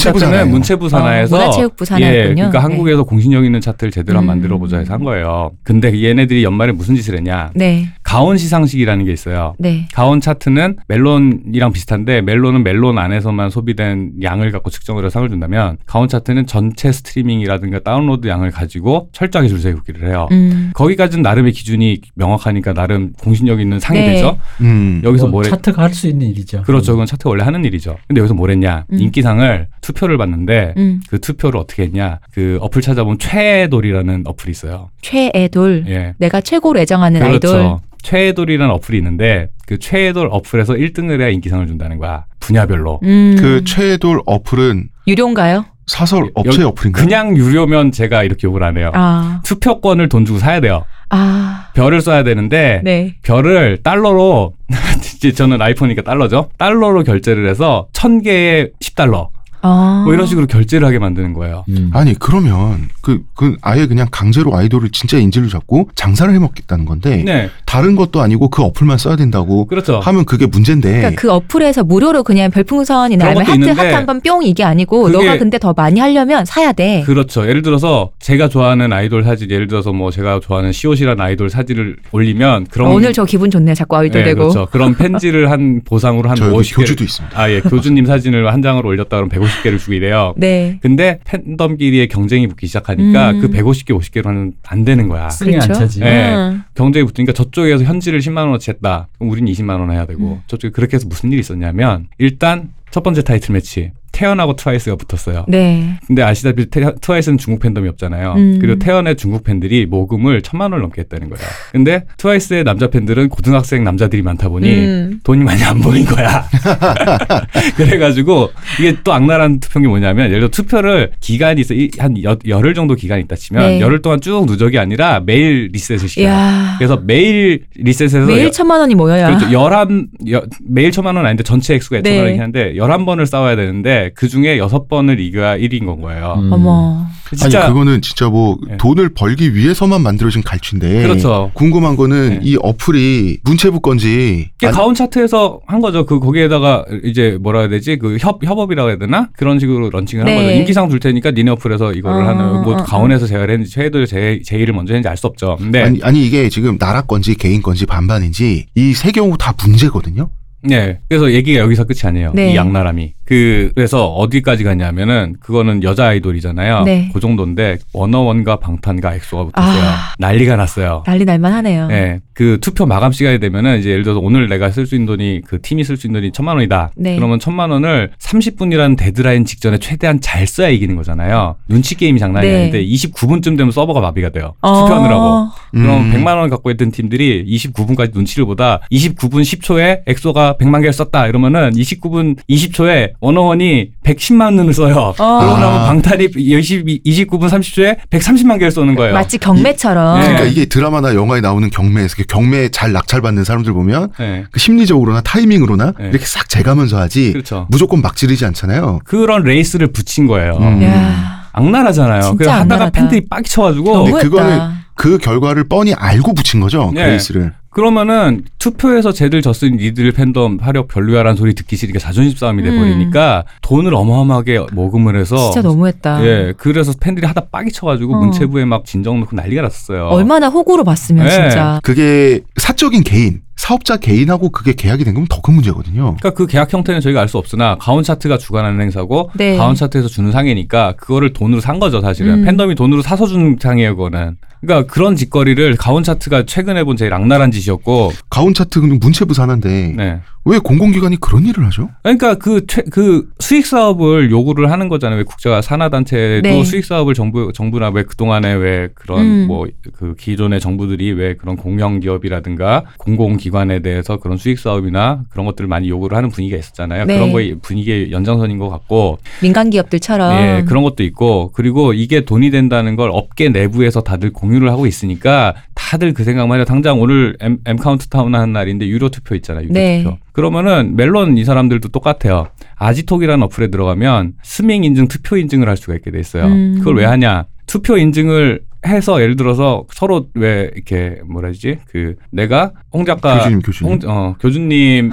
문체부 산하에서 어, 문화체육부 산하였군요. 예, 그러니까 네. 한국에서 공신력 있는 차트를 제대로 음. 만들어 보자 해서 한 거예요. 근데 얘네들이 연말에 무슨 짓을 했냐? 네, 가온 시상식이라는 게 있어요. 네. 가온 차트는 멜론이랑 비슷한데 멜론은 멜론 안에서만 소비된 양을 갖고 측정을 해서 상을 준다면 가온 차트는 전체 스트리밍이라든가 다운로드 양을 가지고 철저하게 줄 세우기를 해요. 음. 거기까지는 나름의 기준이 명확하니까 나름 공신력 있는 상이 네. 되죠. 음. 여기서 뭐? 차트가 할 수 있는 일이죠. 그렇죠. 그건 차트 원래 하는 일이죠. 근데 여기서 뭐랬냐? 음. 인기상을 투표를 받는데 음. 그 투표를 어떻게 했냐? 그 어플 찾아보면 최애돌이라는 어플이 있어요. 최애돌. 예. 내가 최고로 애정하는 아이돌. 그렇죠. 최애돌이라는 어플이 있는데 그 최애돌 어플에서 1등을 해야 인기상을 준다는 거야. 분야별로. 음. 그 최돌 어플은 유료인가요? 사설 여- 업체 어플인가요? 그냥 유료면 제가 이렇게 욕을 안 해요. 아, 투표권을 돈 주고 사야 돼요. 아, 별을 써야 되는데 네. 별을 달러로 [laughs] 이제 저는 아이폰이니까 달러죠. 달러로 결제를 해서 천 개에 10달러. 아. 뭐 이런 식으로 결제를 하게 만드는 거예요. 음. 아니 그러면 그, 그 아예 그냥 강제로 아이돌을 진짜 인질로 잡고 장사를 해먹겠다는 건데 네. 다른 것도 아니고 그 어플만 써야 된다고 그렇죠. 하면 그게 문제인데 그러니까 그 어플에서 무료로 그냥 별풍선이나 아니면 하트 있는데 하트 한 번 뿅 이게 아니고 너가 근데 더 많이 하려면 사야 돼. 그렇죠. 예를 들어서 제가 좋아하는 아이돌 사진, 예를 들어서 뭐 제가 좋아하는 시옷이라는 아이돌 사진을 올리면 그런 어, 오늘 저 기분 좋네. 자꾸 아이돌 네, 되고. 그렇죠. 그런 [laughs] 펜지를 한 보상으로 한저 여기 50개 교주도 있습니다. 아, 예. 교주님 사진을 한 장으로 올렸다 그러면 150 개를 주고 이래요. 네. 근데 팬덤끼리의 경쟁이 붙기 시작하니까 음. 그 150개, 50개로는 안 되는 거야. 승이 안 차지. 네. 음. 경쟁이 붙으니까 저쪽에서 현지를 10만 원어치 했다. 그럼 우린 20만 원 해야 되고 음. 저쪽에 그렇게 해서 무슨 일이 있었냐면 일단 첫 번째 타이틀 매치 태연하고 트와이스가 붙었어요. 네. 근데 아시다시피 태- 트와이스는 중국 팬덤이 없잖아요. 음. 그리고 태연의 중국 팬들이 모금을 천만 원을 넘게 했다는 거야. 근데 트와이스의 남자 팬들은 고등학생 남자들이 많다 보니 음. 돈이 많이 안 보인 거야. [laughs] 그래가지고 이게 또 악랄한 투표인 게 뭐냐면 예를 들어 투표를 기간이 있어 이- 한 여, 열흘 정도 기간이 있다 치면 네. 열흘 동안 쭉 누적이 아니라 매일 리셋을 시켜요. 이야. 그래서 매일 리셋해서 매일 여- 천만 원이 모여야. 그렇죠. 열한 여- 매일 천만 원 아닌데 전체 액수가 네. 천만 원이긴 한데 열한 번을 싸워야 되는데 그 중에 여섯 번을 이겨야 1위인 건 거예요. 음. 어머. 진짜 아니 그거는 진짜 뭐 네. 돈을 벌기 위해서만 만들어진 갈취인데 그렇죠. 궁금한 거는 네. 이 어플이 문체부 건지 이게 아니- 가온 차트에서 한 거죠. 그 거기에다가 이제 뭐라 해야 되지? 그 협 협업이라고 해야 되나? 그런 식으로 런칭을 네. 한 거죠. 인기상 줄 테니까 니네 어플에서 이거를 어, 하는 뭐 어, 어. 가온에서 제가 했는지 최애들 제 제의를 먼저 했는지 알 수 없죠. 근데 아니, 아니 이게 지금 나라 건지 개인 건지 반반인지 이 세 경우 다 문제거든요. 네. 그래서 얘기가 여기서 끝이 아니에요. 네. 이 양나람이. 그, 그래서 어디까지 갔냐면은 그거는 여자 아이돌이잖아요. 네. 그 정도인데 워너원과 방탄과 엑소가 붙었어요. 아. 난리가 났어요. 난리 날만 하네요. 네. 그 투표 마감 시간이 되면은 이제 예를 들어서 오늘 내가 쓸 수 있는 돈이 그 팀이 쓸 수 있는 돈이 천만 원이다. 네. 그러면 천만 원을 30분이라는 데드라인 직전에 최대한 잘 써야 이기는 거잖아요. 눈치 게임이 장난이 네. 아닌데 29분쯤 되면 서버가 마비가 돼요. 어. 투표하느라고. 그럼 음. 100만 원 갖고 있던 팀들이 29분까지 눈치를 보다 29분 10초에 엑소가 100만 개를 썼다 이러면은 29분 20초에 워너원이 110만 원을 써요. 어. 그러고 나면 아. 방탄이 20, 29분 30초에 130만 개를 쏘는 거예요. 마치 경매처럼. 네. 그러니까 이게 드라마나 영화에 나오는 경매에서 그 경매에 잘 낙찰받는 사람들 보면 네. 그 심리적으로나 타이밍으로나 네. 이렇게 싹 재가면서 하지 그렇죠. 무조건 막 지르지 않잖아요. 그런 레이스를 붙인 거예요. 음. 야. 악랄하잖아요. 그래서 하다가 악랄하다. 팬들이 빡 쳐가지고 근데 너무했다. 그거는 그 결과를 뻔히 알고 붙인 거죠. 네. 그 레이스를. 그러면은 투표에서 쟤들 졌으니 니들 팬덤 화력 별로야라는 소리 듣기 싫으니까 자존심 싸움이 돼버리니까 돈을 어마어마하게 모금을 해서 진짜 너무했다. 예 그래서 팬들이 하다 빡이 쳐가지고 어. 문체부에 막 진정 넣고 난리가 났었어요. 얼마나 호구로 봤으면 네. 진짜. 그게 사적인 개인 사업자 개인하고 그게 계약이 된 거면 더 큰 문제거든요. 그러니까 그 계약 형태는 저희가 알 수 없으나 가온 차트가 주관하는 행사고 네. 가온 차트에서 주는 상이니까 그거를 돈으로 산 거죠 사실은 음. 팬덤이 돈으로 사서 주는 상이에요 그거는 그러니까 그런 짓거리를 가온 차트가 최근에 본 제일 악랄한 짓이었고 가온 차트 그냥 문체부 산하인데 네. 왜 공공기관이 그런 일을 하죠? 그러니까 그, 최, 그 수익 사업을 요구를 하는 거잖아요. 왜 국가 산하 단체도 네. 수익 사업을 정부 정부나 왜 그 동안에 왜 그런 음. 뭐그 기존의 정부들이 왜 그런 공영 기업이라든가 공공 기관에 대해서 그런 수익 사업이나 그런 것들을 많이 요구를 하는 분위기가 있었잖아요. 네. 그런 거의 분위기의 연장선인 것 같고 민간 기업들처럼 예, 그런 것도 있고 그리고 이게 돈이 된다는 걸 업계 내부에서 다들 공유를 하고 있으니까 다들 그 생각만 해요. 당장 오늘 M, M 카운트다운 하는 날인데 유료 투표 있잖아요. 유료 네. 투표. 그러면은 멜론 이 사람들도 똑같아요. 아지톡이라는 어플에 들어가면 스밍 인증, 투표 인증을 할 수가 있게 돼 있어요. 음. 그걸 왜 하냐? 투표 인증을 해서 예를 들어서 서로 왜 이렇게 뭐라 해야지? 그 내가 홍 작가 교주님, 교주님. 홍, 어, 교주님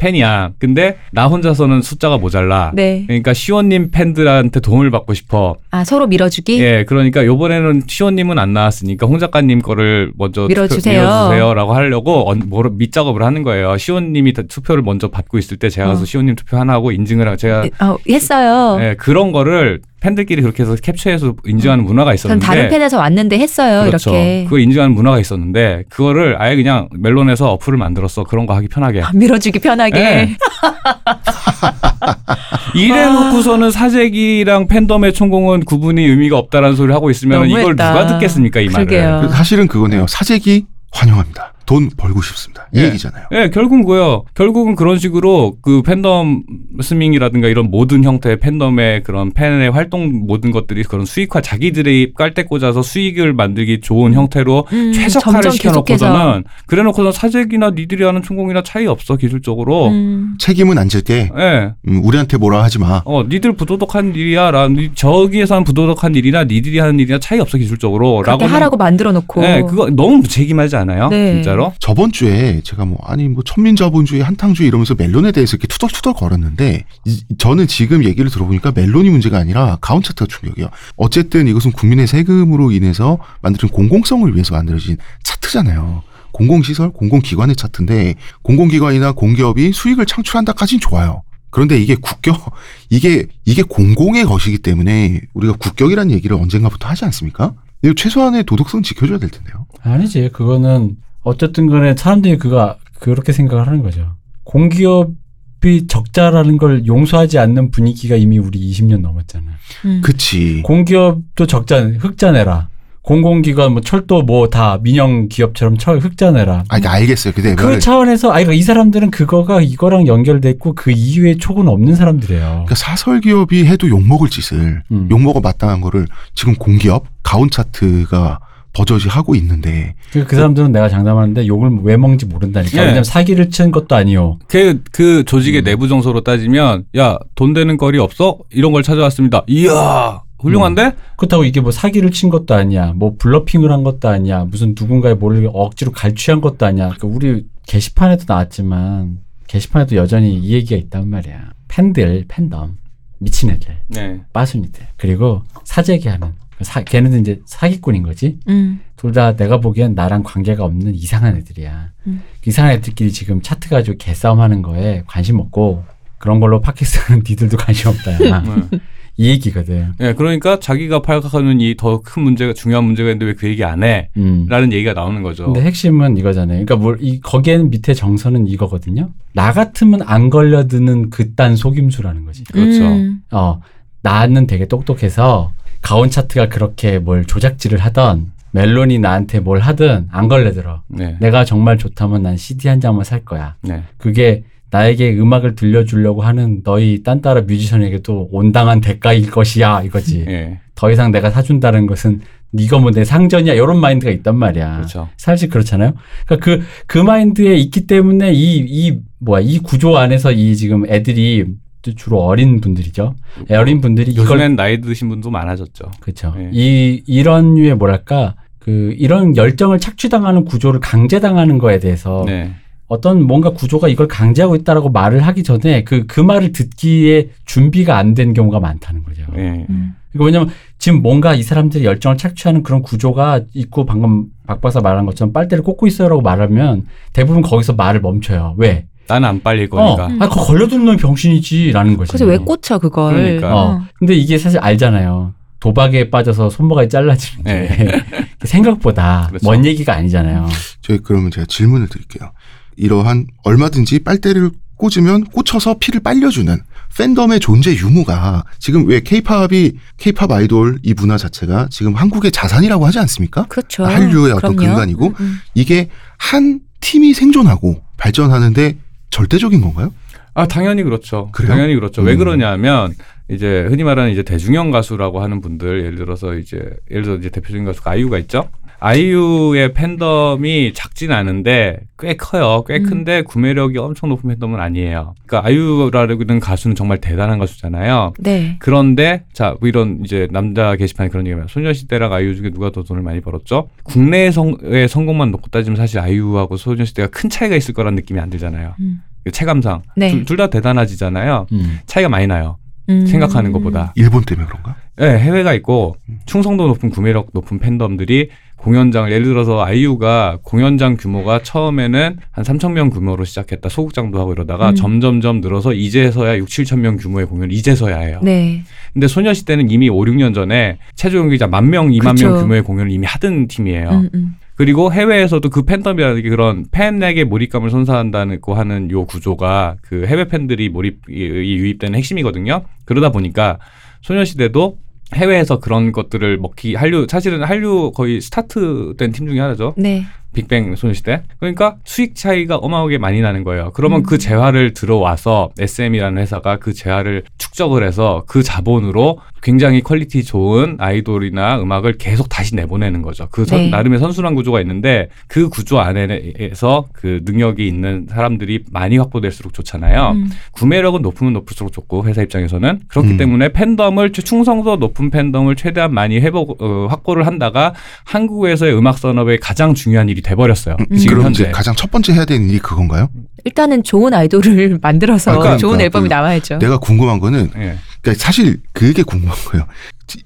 팬이야. 근데 나 혼자서는 숫자가 모자라. 네. 그러니까 시원님 팬들한테 도움을 받고 싶어. 아 서로 밀어주기 예, 그러니까 요번에는 시원님은 안 나왔으니까 홍 작가님 거를 먼저 밀어주세요. 투표- 밀어주세요라고 하려고 언- 뭐로 밑작업을 하는 거예요. 시원님이 다 투표를 먼저 받고 있을 때 제가 가서 어. 시원님 투표 하나 하고 인증을 하고 제가 어, 했어요. 예, 그런 거를 팬들끼리 그렇게 해서 캡처해서 인증하는 문화가 전 있었는데 다른 팬에서 왔는데 했어요. 그렇죠. 이렇게 그걸 인증하는 문화가 있었는데 그거를 아예 그냥 멜론에서 어플을 만들었어. 그런 거 하기 편하게. 아, 밀어주기 편하게. 네. [laughs] 이래놓고서는 사재기랑 팬덤의 총공은 구분이 의미가 없다라는 소리를 하고 있으면 이걸. 누가 듣겠습니까 이 말을? 그러게요. 그 사실은 그거네요. 사재기 환영합니다. 돈 벌고 싶습니다. 이 예. 얘기잖아요. 예, 결국은 뭐예요? 결국은 그런 식으로 그 팬덤 스밍이라든가 이런 모든 형태의 팬덤의 그런 팬의 활동 모든 것들이 그런 수익화 자기들이 깔때 꽂아서 수익을 만들기 좋은 형태로 음, 최적화를 시켜놓고서는 그래놓고서는 사재기나 니들이 하는 총공이나 차이 없어 기술적으로. 음. 책임은 안 질게. 예. 음, 우리한테 뭐라 하지 마. 어, 니들 부도덕한 일이야. 라, 니- 저기에서 하는 부도덕한 일이나 니들이 하는 일이나 차이 없어 기술적으로. 그렇게 라고는- 하라고 만들어 놓고. 예, 그거 너무 무책임하지 않아요? 네. 진짜로? 저번 주에 제가 뭐 아니 뭐 천민자본주의 한탕주의 이러면서 멜론에 대해서 이렇게 투덜투덜 걸었는데 이- 저는 지금 얘기를 들어보니까 멜론이 문제가 아니라 가온 차트가 충격이에요. 어쨌든 이것은 국민의 세금으로 인해서 만들어진 공공성을 위해서 만들어진 차트잖아요. 공공시설, 공공기관의 차트인데 공공기관이나 공기업이 수익을 창출한다까지는 좋아요. 그런데 이게 국격, 이게, 이게 공공의 것이기 때문에 우리가 국격이라는 얘기를 언젠가부터 하지 않습니까? 최소한의 도덕성 지켜줘야 될 텐데요. 아니지. 그거는 어쨌든 간에 사람들이 그거 그렇게 생각을 하는 거죠. 공기업이 적자라는 걸 용서하지 않는 분위기가 이미 우리 20년 넘었잖아. 음. 그치. 공기업도 적자 흑자 내라. 공공기관 뭐 철도 뭐 다 민영 기업처럼 철 흑자 내라. 아, 그러니까 알겠어요. 근데 그 차원에서 아이 이 사람들은 그거가 이거랑 연결됐고 그 이후에 촉은 없는 사람들이에요. 그러니까 사설 기업이 해도 욕 먹을 짓을 음. 욕 먹어 마땅한 거를 지금 공기업 가온 차트가 버젓이 하고 있는데 그, 그 사람들은 내가 장담하는데 욕을 왜 먹는지 모른다니까. 예. 왜냐면 사기를 친 것도 아니요. 그, 그 조직의 음. 내부 정서로 따지면, 야, 돈 되는 거리 없어? 이런 걸 찾아왔습니다. 이야, 훌륭한데? 그렇다고 이게 뭐 사기를 친 것도 아니야. 뭐 블러핑을 한 것도 아니야. 무슨 누군가의 뭐를 억지로 갈취한 것도 아니야. 그 우리 게시판에도 나왔지만 게시판에도 여전히 이 얘기가 있단 말이야. 팬들, 팬덤, 미친 애들, 네. 빠순이들. 그리고 사재기하는 사, 걔네들 이제 사기꾼인 거지. 음. 둘다 내가 보기엔 나랑 관계가 없는 이상한 애들이야. 음. 이상한 애들끼리 지금 차트 가지고 개싸움하는 거에 관심 없고 그런 걸로 팟캐스트는 [laughs] 니들도 관심 없다. 야. 네. 이 얘기거든. 네, 그러니까 자기가 팔각하는 이 더 큰 문제가, 중요한 문제가 있는데 왜 그 얘기 안 해? 음. 라는 얘기가 나오는 거죠. 근데 핵심은 이거잖아요. 그러니까 뭘, 이, 거기에는 밑에 정서는 이거거든요. 나 같으면 안 걸려드는 그딴 속임수라는 거지. 그렇죠. 음. 어, 나는 되게 똑똑해서 가온 차트가 그렇게 뭘 조작질을 하던 멜론이 나한테 뭘 하든 안 걸려들어. 네. 내가 정말 좋다면 난 CD 한 장만 살 거야. 네. 그게 나에게 음악을 들려주려고 하는 너희 딴따라 뮤지션에게도 온당한 대가일 것이야 이거지. 예. 더 이상 내가 사준다는 것은 네가 뭐내 상전이야 이런 마인드가 있단 말이야. 그렇죠. 사실 그렇잖아요. 그러니까 그, 그 마인드에 있기 때문에 이, 이, 뭐야, 이 구조 안에서 이 지금 애들이 주로 어린 분들이죠. 어린 분들이 요즘엔 나이 드신 분도 많아졌죠. 그쵸. 예. 이, 이런 류의 뭐랄까, 그, 이런 열정을 착취당하는 구조를 강제당하는 거에 대해서 네. 어떤 뭔가 구조가 이걸 강제하고 있다라고 말을 하기 전에 그, 그 말을 듣기에 준비가 안 된 경우가 많다는 거죠. 예. 음. 이거 왜냐면 지금 뭔가 이 사람들이 열정을 착취하는 그런 구조가 있고 방금 박 박사 말한 것처럼 빨대를 꽂고 있어요라고 말하면 대부분 거기서 말을 멈춰요. 왜? 나는 안 빨릴 어, 거니까. 아, 그거 걸려드는 놈이 병신이지라는 거지. 그래서 왜 꽂혀 그걸? 그러니까. 어. 근데 이게 사실 알잖아요. 도박에 빠져서 손모가지 잘라지는 게 생각보다 그렇죠. 먼 얘기가 아니잖아요. 저희 그러면 제가 질문을 드릴게요. 이러한 얼마든지 빨대를 꽂으면 꽂혀서 피를 빨려주는 팬덤의 존재 유무가 지금 왜 케이팝이 케이팝 아이돌 이 문화 자체가 지금 한국의 자산이라고 하지 않습니까? 그렇죠. 한류의 어떤 그럼요. 근간이고 음, 음. 이게 한 팀이 생존하고 발전하는데 절대적인 건가요? 아 당연히 그렇죠. 그래요? 당연히 그렇죠. 왜 음. 그러냐면 이제 흔히 말하는 이제 대중형 가수라고 하는 분들 예를 들어서 이제 예를 들어 이제 대표적인 가수가 아이유가 있죠. 아이유의 팬덤이 작진 않은데 꽤 커요. 꽤 음. 큰데 구매력이 엄청 높은 팬덤은 아니에요. 그러니까 아이유라는 가수는 정말 대단한 가수잖아요. 네. 그런데 자 뭐 이런 이제 남자 게시판에 그런 얘기가 소녀시대랑 아이유 중에 누가 더 돈을 많이 벌었죠? 국내 성의 성공만 놓고 따지면 사실 아이유하고 소녀시대가 큰 차이가 있을 거란 느낌이 안 들잖아요. 음. 그 체감상 네. 둘다 대단하지잖아요. 음. 차이가 많이 나요. 음. 생각하는 것보다. 일본 때문에 그런가? 네, 해외가 있고 충성도 높은 구매력 높은 팬덤들이 공연장을 예를 들어서 아이유가 공연장 규모가 처음에는 한 3천 명 규모로 시작했다 소극장도 하고 이러다가 음. 점점점 늘어서 이제서야 6, 7천 명 규모의 공연을 이제서야 해요. 네. 근데 소녀시대는 이미 5, 6년 전에 최종 경기자 만 명, 2만 그쵸. 명 규모의 공연을 이미 하던 팀이에요. 음, 음. 그리고 해외에서도 그 팬덤이라는 게 그런 팬에게 몰입감을 선사한다고 하는 요 구조가 그 해외 팬들이 몰입이 유입되는 핵심이거든요. 그러다 보니까 소녀시대도 해외에서 그런 것들을 먹히 한류 사실은 한류 거의 스타트된 팀 중에 하나죠. 네. 빅뱅 소녀시대. 그러니까 수익 차이가 어마어마하게 많이 나는 거예요. 그러면 음. 그 재화를 들어와서 SM이라는 회사가 그 재화를 축적을 해서 그 자본으로 굉장히 quality 좋은 아이돌이나 음악을 계속 다시 내보내는 거죠. 그 선- 네. 나름의 선순환 구조가 있는데 그 구조 안에서 그 능력이 있는 사람들이 많이 확보될수록 좋잖아요. 음. 구매력은 높으면 높을수록 좋고 회사 입장에서는 그렇기 음. 때문에 팬덤을 최- 충성도 높은 팬덤을 최대한 많이 회복 어, 확보를 한다가 한국에서의 음악 산업의 가장 중요한 일이 돼버렸어요. 음. 지금 그럼 현재. 이제 가장 첫 번째 해야 되는 일이 그건가요? 일단은 좋은 아이돌을 [laughs] 만들어서 아, 그러니까, 좋은 그- 앨범이 나와야죠. 내가 궁금한 거는 예. 그러니까 사실 그게 궁금한 거예요.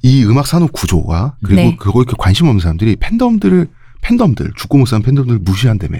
이 음악 산업 구조와 그리고 네. 그거 이렇게 관심 없는 사람들이 팬덤들을 팬덤들 죽고 못 사는 팬덤들을 무시한다며.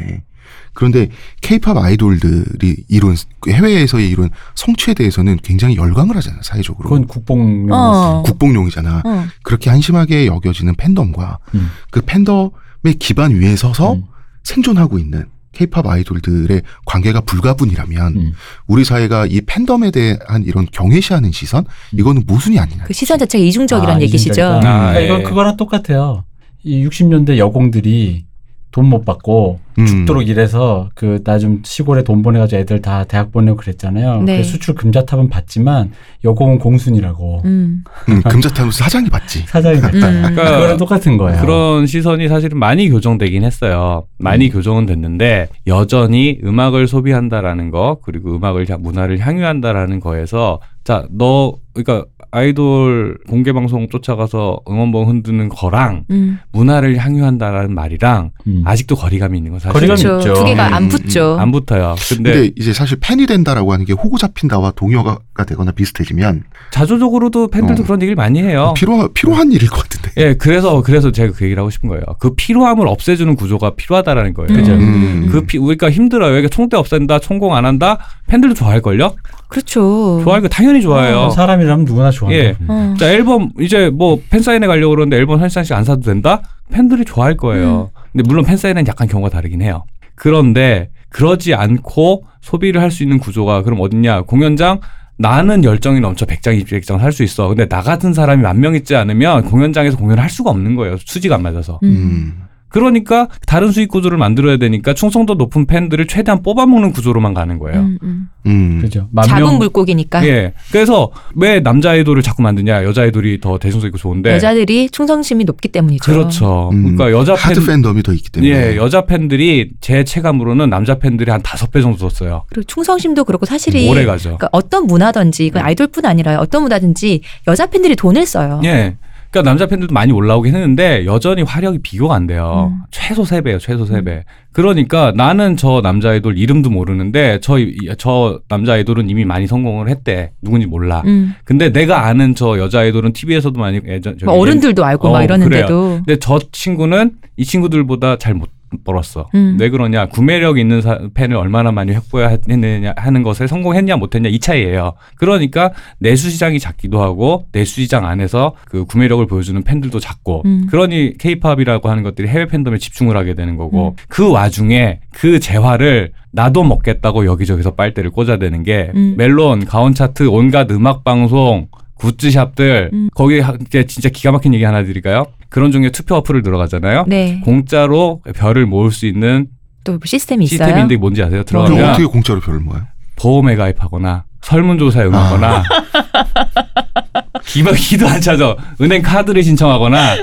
그런데 케이팝 아이돌들이 이룬 해외에서의 이룬 성취에 대해서는 굉장히 열광을 하잖아요 사회적으로. 그건 국뽕 어. 국뽕용이잖아. 어. 그렇게 한심하게 여겨지는 팬덤과 음. 그 팬덤의 기반 위에 서서 음. 생존하고 있는 케이팝 아이돌들의 관계가 불가분이라면 음. 우리 사회가 이 팬덤에 대한 이런 경외시하는 시선 이거는 모순이 아니냐. 그 시선 자체가 이중적이라는 아, 얘기시죠. 아, 그러니까 예. 이건 그거랑 똑같아요. 이 60년대 여공들이 돈 못 받고 음. 죽도록 일해서 그 나 좀 시골에 돈 보내가지고 애들 다 대학 보내고 그랬잖아요. 네. 그 수출 금자탑은 받지만 여공은 공순이라고 음. 음, 금자탄으로 사장이 받지. [laughs] 사장이 됐잖아요. 음. 그러니까 그거랑 똑같은 거예요. 그런 시선이 사실은 많이 교정되긴 했어요. 많이 음. 교정은 됐는데 여전히 음악을 소비한다라는 거 그리고 음악을 향- 문화를 향유한다라는 거에서 자 너 그러니까 아이돌 공개 방송 쫓아가서 응원봉 흔드는 거랑 음. 문화를 향유한다라는 말이랑 음. 아직도 거리감이 있는 거 사실 거리감이 그렇죠. 있죠. 두 개가 음, 안 음, 붙죠. 안 붙어요. 근데, 근데 이제 사실 팬이 된다라고 하는 게 호구 잡힌다와 동요가 되거나 비슷해지면 자조적으로도 팬들도 어. 그런 얘기를 많이 해요. 필요 필요한 일일 것 같은데. 예, 그래서 그래서 제가 그 얘기를 하고 싶은 거예요. 그 필요함을 없애주는 구조가 필요하다라는 거예요. 그죠. 음. 그 피, 우리가 힘들어요. 이게 총대 없앤다, 총공 안 한다. 팬들도 좋아할 걸요? 그렇죠. 좋아할 거 당연히 좋아해요. 어, 사람이라면 누구나 좋아한다. 예. 어. 자 앨범 이제 뭐 팬사인회 가려고 그러는데 앨범 한 장씩 안 사도 된다? 팬들이 좋아할 거예요. 근데 물론 팬사인회는 약간 경우가 다르긴 해요. 그런데 그러지 않고 소비를 할 수 있는 구조가 그럼 어딨냐? 공연장 나는 열정이 넘쳐 100장, 200장 살수 있어. 근데 나 같은 사람이 만 명 있지 않으면 공연장에서 공연을 할 수가 없는 거예요. 수지가 안 맞아서. 음. 음. 그러니까 다른 수익 구조를 만들어야 되니까 충성도 높은 팬들을 최대한 뽑아먹는 구조로만 가는 거예요. 음, 음. 음. 그죠. 만 작은 명- 물고기니까 예. 그래서 왜 남자 아이돌을 자꾸 만드냐? 여자 아이돌이 더 대중성 있고 좋은데. 여자들이 충성심이 높기 때문이죠. 그렇죠. 음. 그러니까 여자 팬 하드 팬덤이 더 있기 때문에. 예, 여자 팬들이 제 체감으로는 남자 팬들이 한 다섯 배 정도 뒀어요. 그리고 충성심도 그렇고 사실이 오래 가죠. 그러니까 어떤 문화든지 이건 아이돌뿐 아니라 어떤 문화든지 여자 팬들이 돈을 써요. 예. 그러니까 남자 팬들도 많이 올라오긴 했는데 여전히 화력이 비교가 안 돼요. 음. 최소 3배예요. 최소 3배. 그러니까 나는 저 남자 아이돌 이름도 모르는데 저, 이- 저 남자 아이돌은 이미 많이 성공을 했대. 누군지 몰라. 음. 근데 내가 아는 저 여자 아이돌은 TV에서도 많이 예전 뭐 어른들도 알고 어, 막 이러는데도. 근데 저 친구는 이 친구들보다 잘 못 벌었어. 음. 왜 그러냐? 구매력 있는 사- 팬을 얼마나 많이 확보해야 했느냐 하는 것에 성공했냐 못했냐 이 차이예요. 그러니까 내수 시장이 작기도 하고 내수 시장 안에서 그 구매력을 보여주는 팬들도 작고 음. 그러니 케이팝이라고 하는 것들이 해외 팬덤에 집중을 하게 되는 거고 음. 그 와중에 그 재화를 나도 먹겠다고 여기저기서 빨대를 꽂아대는 게 음. 멜론, 가온 차트, 온갖 음악 방송, 굿즈샵들 음. 거기 하- 이제 진짜 기가 막힌 얘기 하나 드릴까요? 그런 종류의 투표 어플을 들어가잖아요. 네. 공짜로 별을 모을 수 있는 또 시스템이 있어요. 시스템인데 뭔지 아세요? 들어가면 어떻게 공짜로 별을 모아요? 보험에 가입하거나 설문조사에 응하거나 [laughs] 기막 기도 안 차죠. 은행 카드를 신청하거나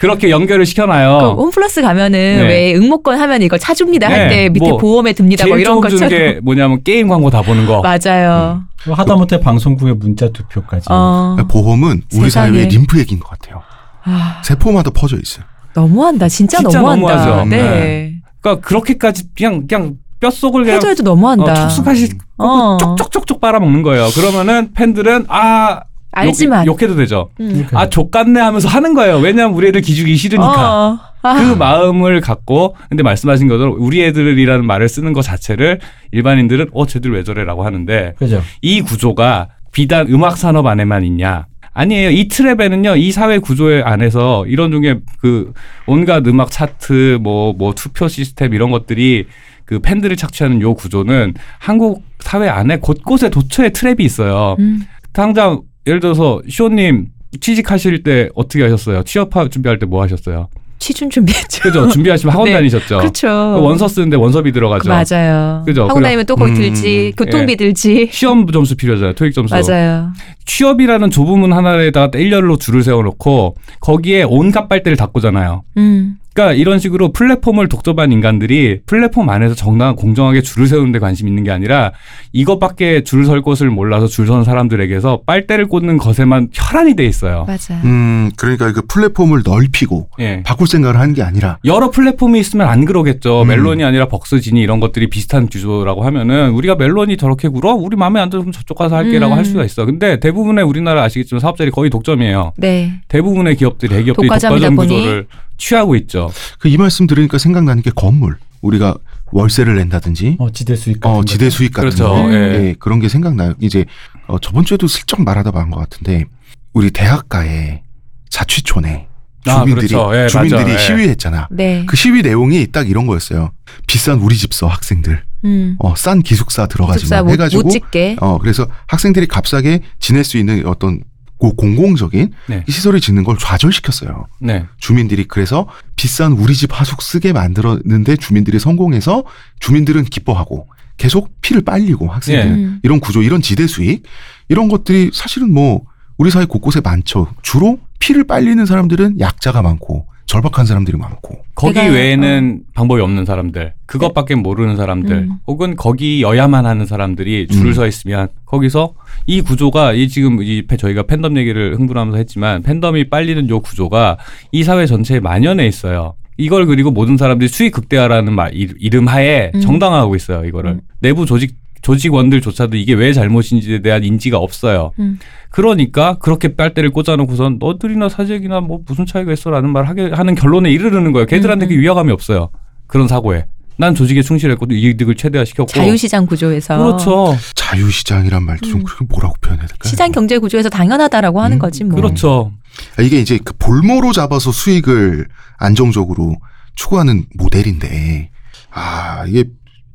그렇게 연결을 시켜놔요. 그 홈플러스 가면은 네. 왜 응모권 하면 이거 차줍니다 할 네, 때 밑에 뭐 보험에 듭니다 뭐 이런 것처럼 게 뭐냐면 게임 광고 다 보는 거. [laughs] 맞아요. 음. 하다못해 방송국의 문자 투표까지. 어. 보험은 우리 세상에. 사회의 림프 얘기인 것 같아요. 아, 세포마다 퍼져 있어요. 너무한다. 진짜, 진짜 너무한다. 너무하죠. 네. 그러니까 그렇게까지 그냥 그냥 뼛속을 그냥 해줘도 너무한다. 어, 촉수까지 어. 쪽쪽쪽쪽 빨아먹는 거예요. 그러면은 팬들은 아 알지만. 욕, 해도 되죠. 음. 그러니까요. 아 족같네 하면서 하는 거예요. 왜냐하면 우리 애들 기죽이 싫으니까. 어. 아. 그 마음을 갖고 근데 말씀하신 것처럼 우리 애들이라는 말을 쓰는 것 자체를 일반인들은 어 쟤들 왜 저래라고 하는데 그죠. 이 구조가 비단 음악 산업 안에만 있냐? 아니에요. 이 트랩에는요, 이 사회 구조의 안에서 이런 종의 그 온갖 음악 차트, 뭐, 뭐 투표 시스템 이런 것들이 그 팬들을 착취하는 요 구조는 한국 사회 안에 곳곳에 도처에 트랩이 있어요. 음. 당장 예를 들어서 시호님 취직하실 때 어떻게 하셨어요? 취업 준비할 때 뭐 하셨어요? 취준 준비했죠. 그죠? 준비하시면 학원 [laughs] 네. 다니셨죠? 그렇죠. 그 원서 쓰는데 원서비 들어가죠. 맞아요. 그죠? 학원 다니면 또 거기 음, 들지. 교통비 예. 들지. 시험 점수 필요하잖아요. 토익 점수. 맞아요. 취업이라는 좁은 문 하나에다가 일렬로 줄을 세워놓고 거기에 온갖 빨대를 닫고잖아요. 음. 그러니까 이런 식으로 플랫폼을 독점한 인간들이 플랫폼 안에서 정당한 공정하게 줄을 세우는 데 관심 있는 게 아니라 이것밖에 줄설 곳을 몰라서 줄 서는 사람들에게서 빨대를 꽂는 것에만 혈안이 돼 있어요. 맞아요. 음, 그러니까 그 플랫폼을 넓히고 예. 바꿀 생각을 하는 게 아니라 여러 플랫폼이 있으면 안 그러겠죠. 음. 멜론이 아니라 벅스지니 이런 것들이 비슷한 구조라고 하면은 우리가 멜론이 저렇게 굴어? 우리 마음에 안 들면 저쪽 가서 할게라고 음. 할 수가 있어. 근데 대부분의 우리나라 아시겠지만 사업자들이 거의 독점이에요. 네. 대부분의 기업들이 대기업들이 독과점. 구조를 취하고 있죠. 그 이 말씀 들으니까 생각나는 게 건물. 우리가 월세를 낸다든지 어, 지대 수익 같은 어, 거. 지대 수익 같은 그렇죠. 거. 예. 예, 그런 게 생각나요. 이제 어, 저번 주에도 슬쩍 말하다 본것 같은데 우리 대학가에 자취촌에 아, 주민들이 그렇죠. 예, 주민들이 맞아. 예. 시위했잖아. 네. 그 시위 내용이 딱 이런 거였어요. 비싼 우리 집서 학생들, 음. 어, 싼 기숙사 들어가지고 기숙사 못, 해가지고 못. 어, 그래서 학생들이 값싸게 지낼 수 있는 어떤 고- 공공적인 네. 시설을 짓는 걸 좌절시켰어요. 네. 주민들이 그래서 비싼 우리 집 하숙 쓰게 만들었는데 주민들이 성공해서 주민들은 기뻐하고 계속 피를 빨리고 학생들 예. 음. 이런 구조 이런 지대 수익 이런 것들이 사실은 뭐 우리 사회 곳곳에 많죠. 주로 피를 빨리는 사람들은 약자가 많고 절박한 사람들이 많고 거기 외에는 방법이 없는 사람들, 그것밖에 모르는 사람들, 음. 혹은 거기여야만 하는 사람들이 줄을 음. 서 있으면 거기서 이 구조가 이 지금 이 패- 저희가 팬덤 얘기를 흥분하면서 했지만 팬덤이 빨리는 요 구조가 이 사회 전체에 만연해 있어요. 이걸 그리고 모든 사람들이 수익 극대화라는 말 이- 이름 하에 음. 정당화하고 있어요. 이거를 음. 내부 조직 조직원들조차도 이게 왜 잘못인지에 대한 인지가 없어요. 음. 그러니까 그렇게 빨대를 꽂아놓고선 너들이나 사재기나 뭐 무슨 차이가 있어라는 말 하게 하는 결론에 이르르는 거예요. 걔들한테 음, 그 위화감이 없어요. 그런 사고에. 난 조직에 충실했고 이득을 최대화 시켰고. 자유시장 구조에서. 그렇죠. 자유시장이란 말도 좀 음. 그렇게 뭐라고 표현해야 될까요? 시장 경제 구조에서 당연하다라고 하는 음, 거지 뭐. 그렇죠. 아, 이게 이제 그 볼모로 잡아서 수익을 안정적으로 추구하는 모델인데 아 이게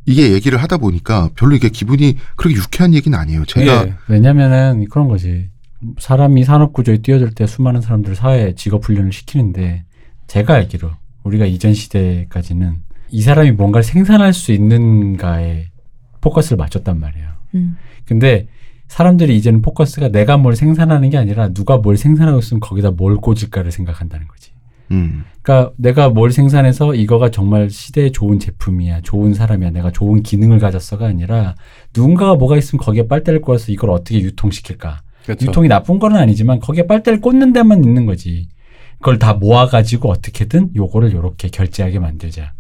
이게 얘기를 하다 보니까 별로 이게 기분이 그렇게 유쾌한 얘기는 아니에요. 제가 예. 왜냐면은 그런 거지. 사람이 산업 구조에 뛰어들 때 수많은 사람들을 사회 직업 훈련을 시키는데 제가 알기로 우리가 이전 시대까지는 이 사람이 뭔가를 생산할 수 있는가에 포커스를 맞췄단 말이에요. 음. 근데 사람들이 이제는 포커스가 내가 뭘 생산하는 게 아니라 누가 뭘 생산하고 있으면 거기다 뭘 꽂을까를 생각한다는 거지. 음, 그러니까 내가 뭘 생산해서 이거가 정말 시대에 좋은 제품이야, 좋은 사람이야, 내가 좋은 기능을 가졌어가 아니라 누군가가 뭐가 있으면 거기에 빨대를 꽂아서 이걸 어떻게 유통시킬까. 그렇죠. 유통이 나쁜 건 아니지만 거기에 빨대를 꽂는 데만 있는 거지. 그걸 다 모아가지고 어떻게든 요거를 요렇게 결제하게 만들자.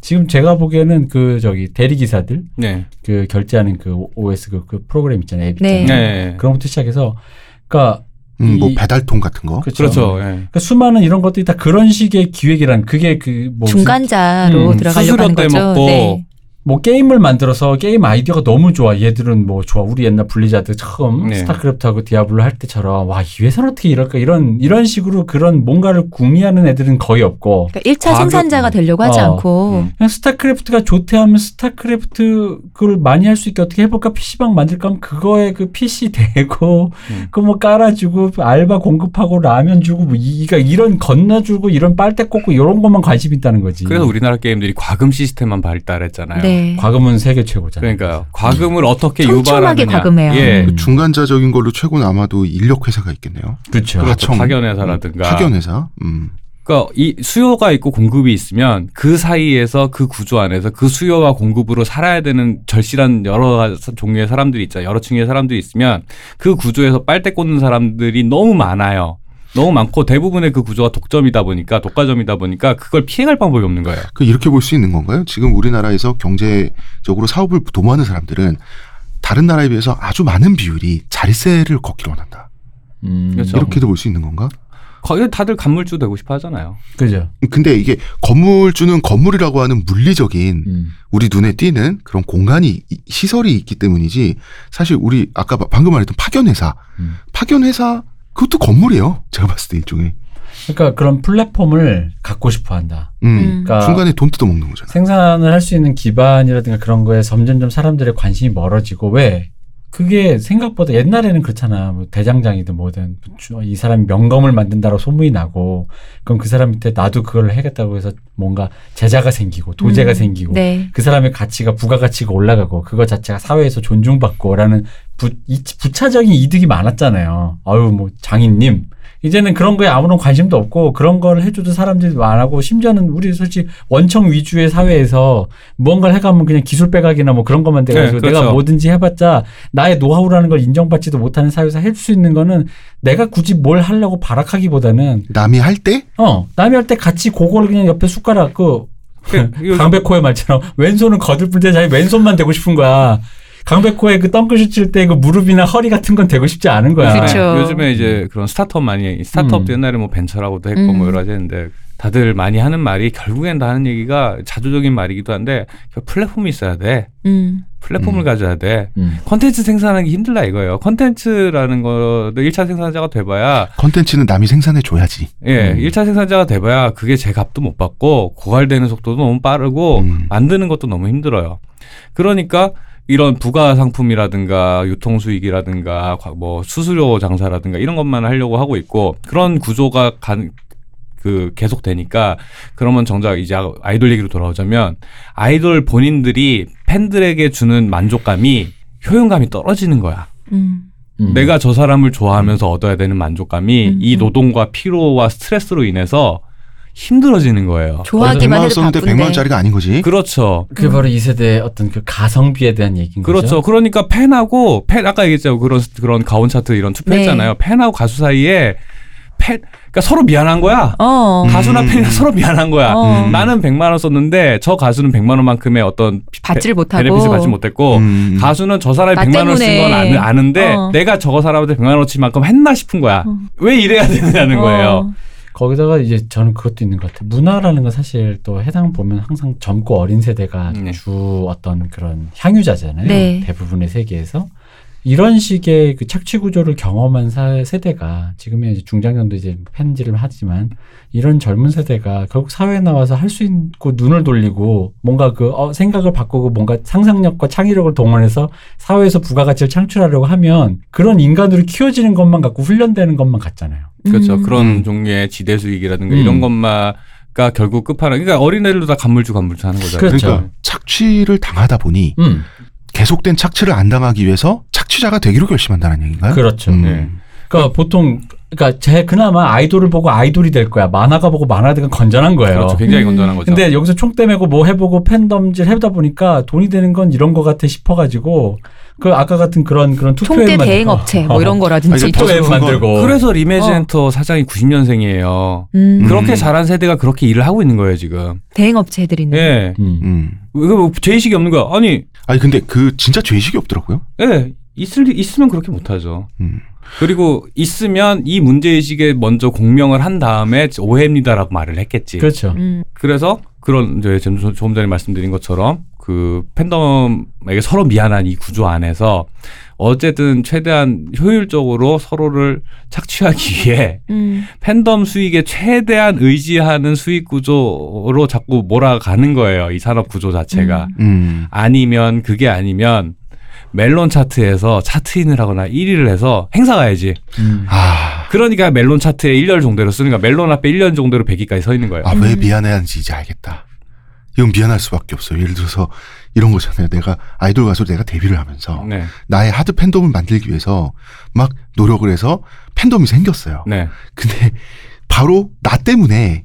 지금 제가 보기에는 그 저기 대리 기사들 네. 그 결제하는 그 OS 그, 그 프로그램 있잖아요. 앱 네. 있잖아요. 네. 그런 것부터 시작해서 그러니까 음, 뭐 이- 배달통 같은 거. 그렇죠. 그렇죠. 예. 그러니까 수많은 이런 것들이 다 그런 식의 기획이란 그게 그 뭐 중간자로 음, 들어가려고 하는 거죠. 떼먹고 네. 뭐 게임을 만들어서 게임 아이디어가 너무 좋아. 얘들은 뭐 좋아. 우리 옛날 블리자드 처음 네. 스타크래프트하고 디아블로 할 때처럼 와, 이 회사는 어떻게 이럴까? 이런 이런 식으로 그런 뭔가를 구미하는 애들은 거의 없고 그러니까 1차 과거- 생산자가 되려고 하지 어, 않고 음. 그냥 스타크래프트가 좋대 하면 스타크래프트 그걸 많이 할 수 있게 어떻게 해 볼까 PC방 만들까 하면 그거에 그 PC [laughs] 대고 음. 그뭐 깔아 주고 알바 공급하고 라면 주고 뭐 이가 이런 건너 주고 이런 빨대 꽂고 이런 것만 관심 있다는 거지. 그래서 우리나라 게임들이 과금 시스템만 발달했잖아요. 네. 과금은 세계 최고잖아. 그러니까 과금을 어떻게 유발하느냐. 과금해요. 예. 그 중간자적인 걸로 최고는 아마도 인력 회사가 있겠네요. 그렇죠. 그렇죠. 파견회사라든가. 파견 회사. 음. 그러니까 이 수요가 있고 공급이 있으면 그 사이에서 그 구조 안에서 그 수요와 공급으로 살아야 되는 절실한 여러 종류의 사람들이 있잖아요. 여러 층의 사람들이 있으면 그 구조에서 빨대 꽂는 사람들이 너무 많아요. 너무 많고 대부분의 그 구조가 독점이다 보니까 독과점이다 보니까 그걸 피해갈 방법이 없는 거예요. 그 이렇게 볼 수 있는 건가요? 지금 우리나라에서 경제적으로 사업을 도모하는 사람들은 다른 나라에 비해서 아주 많은 비율이 자리세를 걷기로 원한다. 음, 그렇죠. 이렇게도 볼 수 있는 건가? 거의 다들 간물주 되고 싶어 하잖아요. 그죠. 근데 이게 건물주는 건물이라고 하는 물리적인 음. 우리 눈에 띄는 그런 공간이 이- 시설이 있기 때문이지 사실 우리 아까 바- 방금 말했던 파견 회사 음. 파견 회사 그것도 건물이에요. 제가 봤을 때 일종의 그러니까 그런 플랫폼을 갖고 싶어 한다. 음. 음. 그러니까 중간에 돈 뜯어먹는 거잖아. 생산을 할 수 있는 기반이라든가 그런 거에 점점점 사람들의 관심이 멀어지고 왜 그게 생각보다 옛날에는 그렇잖아. 뭐 대장장이든 뭐든 주- 이 사람이 명검을 만든다고 소문이 나고 그럼 그 사람 밑에 나도 그걸 해야겠다고 해서 뭔가 제자가 생기고 도제가 음. 생기고 네. 그 사람의 가치가 부가가치가 올라가고 그거 자체가 사회에서 존중받고라는 부, 이- 부차적인 이득이 많았잖아요. 아유 뭐 장인님 이제는 그런 거에 아무런 관심도 없고 그런 걸 해줘도 사람들이 안 하고 심지어는 우리 솔직히 원청 위주의 사회에서 무언가를 해가면 그냥 기술 빼가기나 뭐 그런 것만 돼가지고 네, 그렇죠. 내가 뭐든지 해봤자 나의 노하우라는 걸 인정받지도 못하는 사회에서 할 수 있는 거는 내가 굳이 뭘 하려고 발악하기보다는 남이 할 때 어 남이 할 때 같이 그걸 그냥 옆에 숟가락 그 [laughs] 강백호의 말처럼 왼손은 거들뿐 때 자기 왼손만 되고 싶은 거야. 강백호의 그 덩크슛 칠 때 그 무릎이나 허리 같은 건 되고 싶지 않은 거야. 그쵸. 네, 요즘에 이제 그런 스타트업 많이 스타트업도 음. 옛날에 뭐 벤처라고도 했고 음. 뭐 여러 가지 했는데 다들 많이 하는 말이 결국엔 다 하는 얘기가 자조적인 말이기도 한데 그 플랫폼이 있어야 돼. 음. 플랫폼을 음. 가져야 돼. 음. 컨텐츠 생산하기 힘들다 이거예요. 컨텐츠라는 거도 1차 생산자가 돼봐야 컨텐츠는 남이 생산해 줘야지. 예, 음. 1차 생산자가 돼봐야 그게 제 값도 못 받고 고갈되는 속도도 너무 빠르고 음. 만드는 것도 너무 힘들어요. 그러니까 이런 부가 상품이라든가 유통 수익이라든가 과- 뭐 수수료 장사라든가 이런 것만 하려고 하고 있고 그런 구조가 간, 그 계속 되니까 그러면 정작 이제 아이돌 얘기로 돌아오자면 아이돌 본인들이 팬들에게 주는 만족감이 효용감이 떨어지는 거야. 음. 음. 내가 저 사람을 좋아하면서 얻어야 되는 만족감이 음, 이 음. 노동과 피로와 스트레스로 인해서 힘들어지는 거예요. 좋아하기만 100만 원 해도 썼는데 바쁜데. 100만 원짜리가 아닌 거지. 그렇죠. 그게 바로 이 세대의 어떤 그 가성비에 대한 얘기인 그렇죠. 거죠. 그러니까 팬하고 팬 아까 얘기했죠. 그런 그런 가온 차트 이런 투표했잖아요. 네. 팬하고 가수 사이에 팬 그러니까 서로 미안한 거야. 어. 가수나 음. 팬이 서로 미안한 거야. 어. 음. 나는 100만 원 썼는데 저 가수는 100만 원만큼의 어떤 피- 받지를 못하고. 베네핏을 받지 못했고 음. 가수는 저 사람이 나 100만 원 쓴 건. 아는데 어. 내가 저거 사람한테 100만 원어치만큼 했나 싶은 거야. 어. 왜 이래야 되느냐는 어. 거예요. 거기다가 이제 저는 그것도 있는 것 같아요. 문화라는 건 사실 또 해당 보면 항상 젊고 어린 세대가 네. 주 어떤 그런 향유자잖아요. 네. 대부분의 세계에서. 이런 식의 그 착취 구조를 경험한 사, 세대가 지금의 이제 중장년도 이제 팬질을 하지만 이런 젊은 세대가 결국 사회에 나와서 할 수 있고 눈을 돌리고 뭔가 그 어, 생각을 바꾸고 뭔가 상상력과 창의력을 동원해서 사회에서 부가가치를 창출하려고 하면 그런 인간으로 키워지는 것만 갖고 훈련되는 것만 같잖아요. 그렇죠. 음. 그런 음. 종류의 지대 수익이라든가 음. 이런 것만 가 결국 끝판왕. 그러니까 어린애들도 다 간물주 간물주 하는 거잖아요. 그렇죠. 그러니까 착취를 당하다 보니 음, 계속된 착취를 안 당하기 위해서 착취자가 되기로 결심한다는 얘기인가요? 그렇죠. 음. 네. 그러니까 보통 그러니까 제 그나마 아이돌을 보고 아이돌이 될 거야. 만화가 보고 만화 되건 건전한 거예요. 그렇죠. 굉장히 음. 건전한 거죠. 근데 여기서 총대 메고 뭐 해보고 팬덤질 해다 보니까 돈이 되는 건 이런 거 같아 싶어가지고 그 아까 같은 그런 그런 투표에 총대 대행 업체 뭐 이런 거라든지. 슬픈 건 만들고 그래서 리메지엔터 사장이 90년생이에요. 음, 그렇게 음. 잘한 세대가 그렇게 일을 하고 있는 거예요 지금. 대행 업체들이 있는. 예. 음. 음. 이거 뭐 죄의식이 없는 거야. 아니, 아니 근데 그 진짜 죄의식이 없더라고요. 예. 있을 리- 있으면 그렇게 못하죠. 음. 그리고 있으면 이 문제의식에 먼저 공명을 한 다음에 오해입니다라고 말을 했겠지. 그렇죠. 음, 그래서 그런 이제 조금 전에 말씀드린 것처럼 그 팬덤에게 서로 미안한 이 구조 안에서 어쨌든 최대한 효율적으로 서로를 착취하기 [laughs] 위해 음, 팬덤 수익에 최대한 의지하는 수익 구조로 자꾸 몰아가는 거예요. 이 산업 구조 자체가. 음. 음. 아니면 그게 아니면 멜론 차트에서 차트인을 하거나 1위를 해서 행사 가야지. 음. 아, 그러니까 멜론 차트에 1년 정도로 쓰니까 멜론 앞에 1년 정도로 100위까지 서 있는 거예요. 아, 왜 음. 미안해하는지 이제 알겠다. 이건 미안할 수밖에 없어요. 예를 들어서 이런 거잖아요. 내가 아이돌 가수 내가 데뷔를 하면서 네. 나의 하드 팬덤을 만들기 위해서 막 노력을 해서 팬덤이 생겼어요. 네. 근데 바로 나 때문에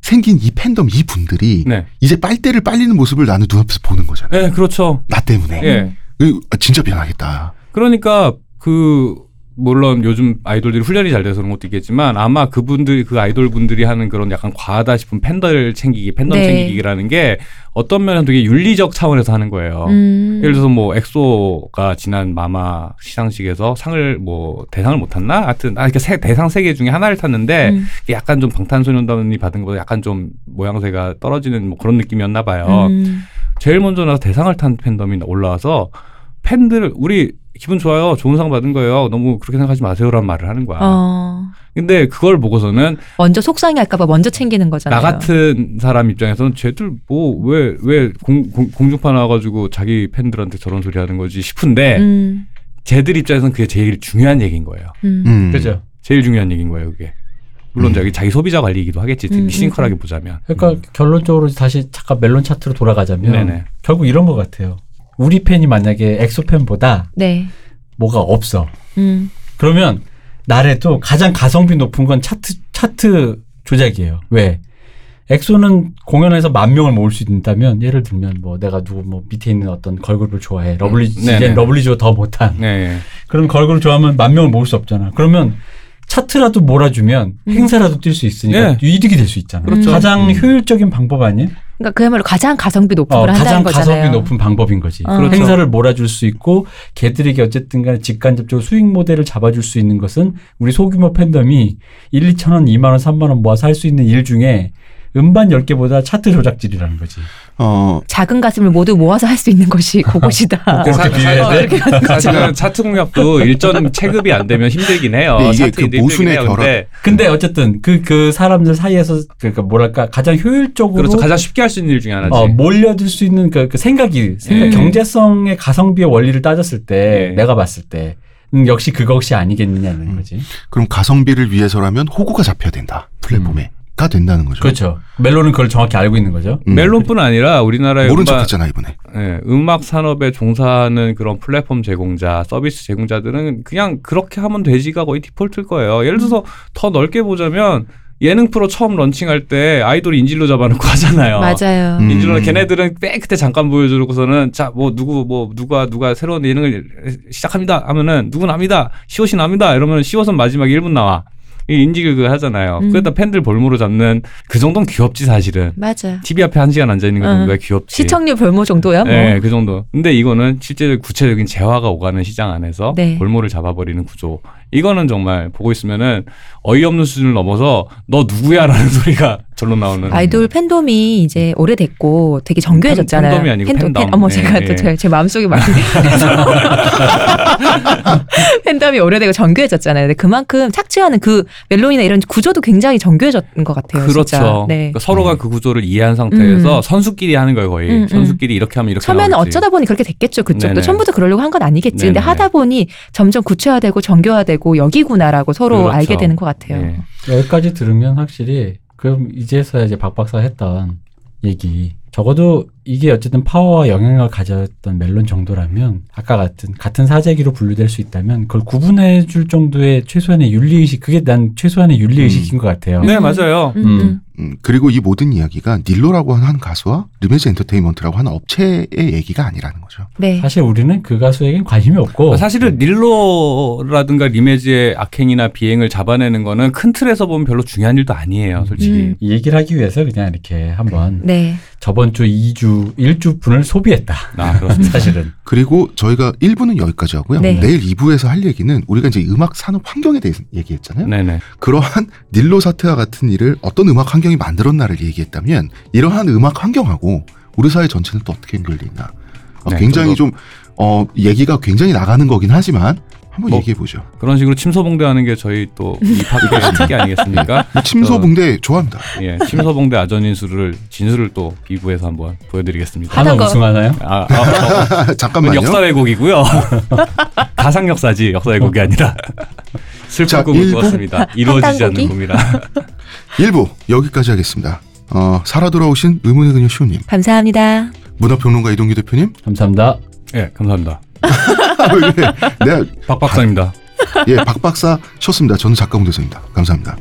생긴 이 팬덤 이 분들이 네. 이제 빨대를 빨리는 모습을 나는 눈앞에서 보는 거잖아요. 네, 그렇죠. 나 때문에. 예. 으, 아, 진짜 미안하겠다. 그러니까 그 물론 요즘 아이돌들이 훈련이 잘 돼서 그런 것도 있겠지만 아마 그분들 그 아이돌 분들이 하는 그런 약간 과하다 싶은 팬들 챙기기, 팬덤 네. 챙기기라는 게 어떤 면은 되게 윤리적 차원에서 하는 거예요. 음. 예를 들어서 뭐 엑소가 지난 마마 시상식에서 상을 뭐 대상을 못 탔나? 하여튼 아 그러니까 세, 대상 세 개 중에 하나를 탔는데 음. 약간 좀 방탄소년단이 받은 것보다 약간 좀 모양새가 떨어지는 뭐 그런 느낌이었나 봐요. 음. 제일 먼저 나서 대상을 탄 팬덤이 올라와서 팬들 우리 기분 좋아요. 좋은 상 받은 거예요. 너무 그렇게 생각하지 마세요라는 말을 하는 거야. 어, 근데 그걸 보고서는 먼저 속상해 할까봐 먼저 챙기는 거잖아요. 나 같은 사람 입장에서는 쟤들 뭐 왜 왜 공중파 나와가지고 자기 팬들한테 저런 소리 하는 거지 싶은데 음, 쟤들 입장에서는 그게 제일 중요한 얘기인 거예요. 음. 음. 그죠. 제일 중요한 얘기인 거예요, 그게. 물론 음. 자기 자기 소비자 관리이기도 하겠지. 음, 시니컬하게 음, 보자면. 그러니까 결론적으로 다시 잠깐 멜론 차트로 돌아가자면 네네. 결국 이런 것 같아요. 우리 팬이 만약에 엑소 팬보다 네. 뭐가 없어. 음. 그러면 나라도 가장 가성비 높은 건 차트 차트 조작이에요. 왜? 엑소는 공연에서 만 명을 모을 수 있다면 예를 들면 뭐 내가 누구 뭐 밑에 있는 어떤 걸그룹을 좋아해 러블리 네네. 이제 러블리즈가 더 못한 네. 그런 걸그룹 좋아하면 만 명을 모을 수 없잖아. 그러면 차트라도 몰아주면 음. 행사라도 뛸 수 있으니까 네. 이득이 될 수 있잖아. 그렇죠. 가장 음. 효율적인 방법 아니에요? 그러니까 그야말로 가장 가성비 높은 어, 걸 한다는 가장 거잖아요. 가성비 높은 방법인 거지. 어. 그렇죠. 행사를 몰아줄 수 있고 걔들에게 어쨌든 간에 직간접적으로 수익 모델을 잡아줄 수 있는 것은 우리 소규모 팬덤이 1, 2천 원, 2만 원, 3만 원 모아서 할 수 있는 일 중에 음반 10개보다 차트 조작질이라는 거지. 어, 작은 가슴을 모두 모아서 할 수 있는 것이 [laughs] 그것이다. 사- 돼? 사- 사실은 [laughs] 차트 공략도 일정 체급이 안 되면 힘들긴 해요. 근데 이게 차트 그 모순의. 결합. 근데 근데 어쨌든 그, 그 사람들 사이에서 그러니까 뭐랄까 가장 효율적으로 그렇죠. 가장 쉽게 할 수 있는 일 중에 하나지. 어, 몰려들 수 있는 그, 그 생각이 생각, 음. 경제성의 가성비의 원리를 따졌을 때 네. 내가 봤을 때 음, 역시 그것이 아니겠느냐는 음. 거지. 그럼 가성비를 위해서라면 호구가 잡혀야 된다. 플랫폼에. 가 된다는 거죠. 그렇죠. 멜론은 그걸 정확히 알고 있는 거죠. 음. 멜론뿐 아니라 우리나라의 모른 음반, 척했잖아 이번에. 예, 음악 산업에 종사하는 그런 플랫폼 제공자, 서비스 제공자들은 그냥 그렇게 하면 되지가 거의 디폴트일 거예요. 예를 들어서 더 넓게 보자면 예능 프로 처음 런칭할 때 아이돌이 인질로 잡아놓고 [laughs] 하잖아요. 맞아요. 음. 인질로 걔네들은 꽤 그때 잠깐 보여주고서는 자 뭐 누구 뭐 누가 누가 새로운 예능을 시작합니다 하면은 누구 납니다 시옷이 납니다 이러면 시옷은 마지막 1분 나와 이 인질극을 하잖아요. 음. 그러다 팬들 볼모로 잡는 그 정도는 귀엽지 사실은. 맞아. TV 앞에 한 시간 앉아 있는 거 어. 정도가 귀엽지. 시청률 별모 정도야 뭐. 네, 그 정도. 근데 이거는 실제 구체적인 재화가 오가는 시장 안에서 네. 볼모를 잡아버리는 구조. 이거는 정말 보고 있으면은 어이없는 수준을 넘어서 너 누구야라는 [laughs] 소리가 절로 나오는. 아이돌 팬덤이 이제 오래됐고 되게 정교해졌잖아요. 팬- 팬덤이 아니고 팬덤. 어머 네, 제가 네. 또제제 마음속에 막 [laughs] 팬덤이 오래되고 정교해졌잖아요. 근데 그만큼 착취하는 그 멜론이나 이런 구조도 굉장히 정교해졌는 것 같아요. 그렇죠. 진짜. 네. 그러니까 서로가 그 구조를 이해한 상태에서 음. 선수끼리 하는 거예요 거의. 음, 음. 선수끼리 이렇게 하면 이렇게 처음에는 나오겠지. 어쩌다 보니 그렇게 됐겠죠. 그쪽도 네네. 처음부터 그러려고 한 건 아니겠지. 근데 네네. 하다 보니 점점 구체화되고 정교화되고 여기구나라고 서로 그렇죠. 알게 되는 것 같아요. 네. 여기까지 들으면 확실히 그럼 이제서야 이제 박 박사 했던 얘기 적어도 이게 어쨌든 파워와 영향을 가졌던 멜론 정도라면 아까 같은 같은 사재기로 분류될 수 있다면 그걸 구분해 줄 정도의 최소한의 윤리 의식 그게 난 최소한의 윤리 의식인 것 같아요. 네, 맞아요. 음, 음. 그리고 이 모든 이야기가 닐로라고 하는 한 가수와 리메즈 엔터테인먼트라고 하는 업체의 얘기가 아니라는 거죠. 네. 사실 우리는 그 가수에겐 관심이 없고 사실은 닐로라든가 리메지의 악행이나 비행을 잡아내는 거는 큰 틀에서 보면 별로 중요한 일도 아니에요, 솔직히. 음. 이 얘기를 하기 위해서 그냥 이렇게 한번 네. 저번 주 2주 1주 분을 소비했다. 아, 그렇습니다. 사실은 그리고 저희가 1부는 여기까지 하고요. 네. 내일 2부에서 할 얘기는 우리가 이제 음악 산업 환경에 대해서 얘기했잖아요. 네네. 그러한 닐로 사태와 같은 일을 어떤 음악 환경이 만들었나를 얘기했다면 이러한 음악 환경하고 우리 사회 전체는 또 어떻게 연결돼 있나. 어, 네, 굉장히 좀좀 어, 얘기가 굉장히 나가는 거긴 하지만 한번 뭐, 얘기해 보죠. 그런 식으로 침소봉대하는 게 저희 또 입학의 [laughs] 특기 아니겠습니까? 침소봉대 좋아합니다. 예, 침소봉대 아전인수를 진수를 또 2부에서 한번 보여드리겠습니다. 하나. 우승하나요? 아, 아, 어, [laughs] 잠깐만요. 역사 왜곡이고요. [laughs] 가상 역사지 역사 왜곡이 아니라 슬픈 자, 꿈을 일부? 꾸었습니다. 이루어지지 않는? 꿈이라. 1부 여기까지 하겠습니다. 어, 살아 돌아오신 의문의 그녀 시호님, 감사합니다. 문화평론가 이동규 대표님, 감사합니다. 예, 감사합니다. 왜, 내가 박 박사입니다. 예, 박 박사 쉬었습니다. 저는 작가 홍대선입니다. 감사합니다.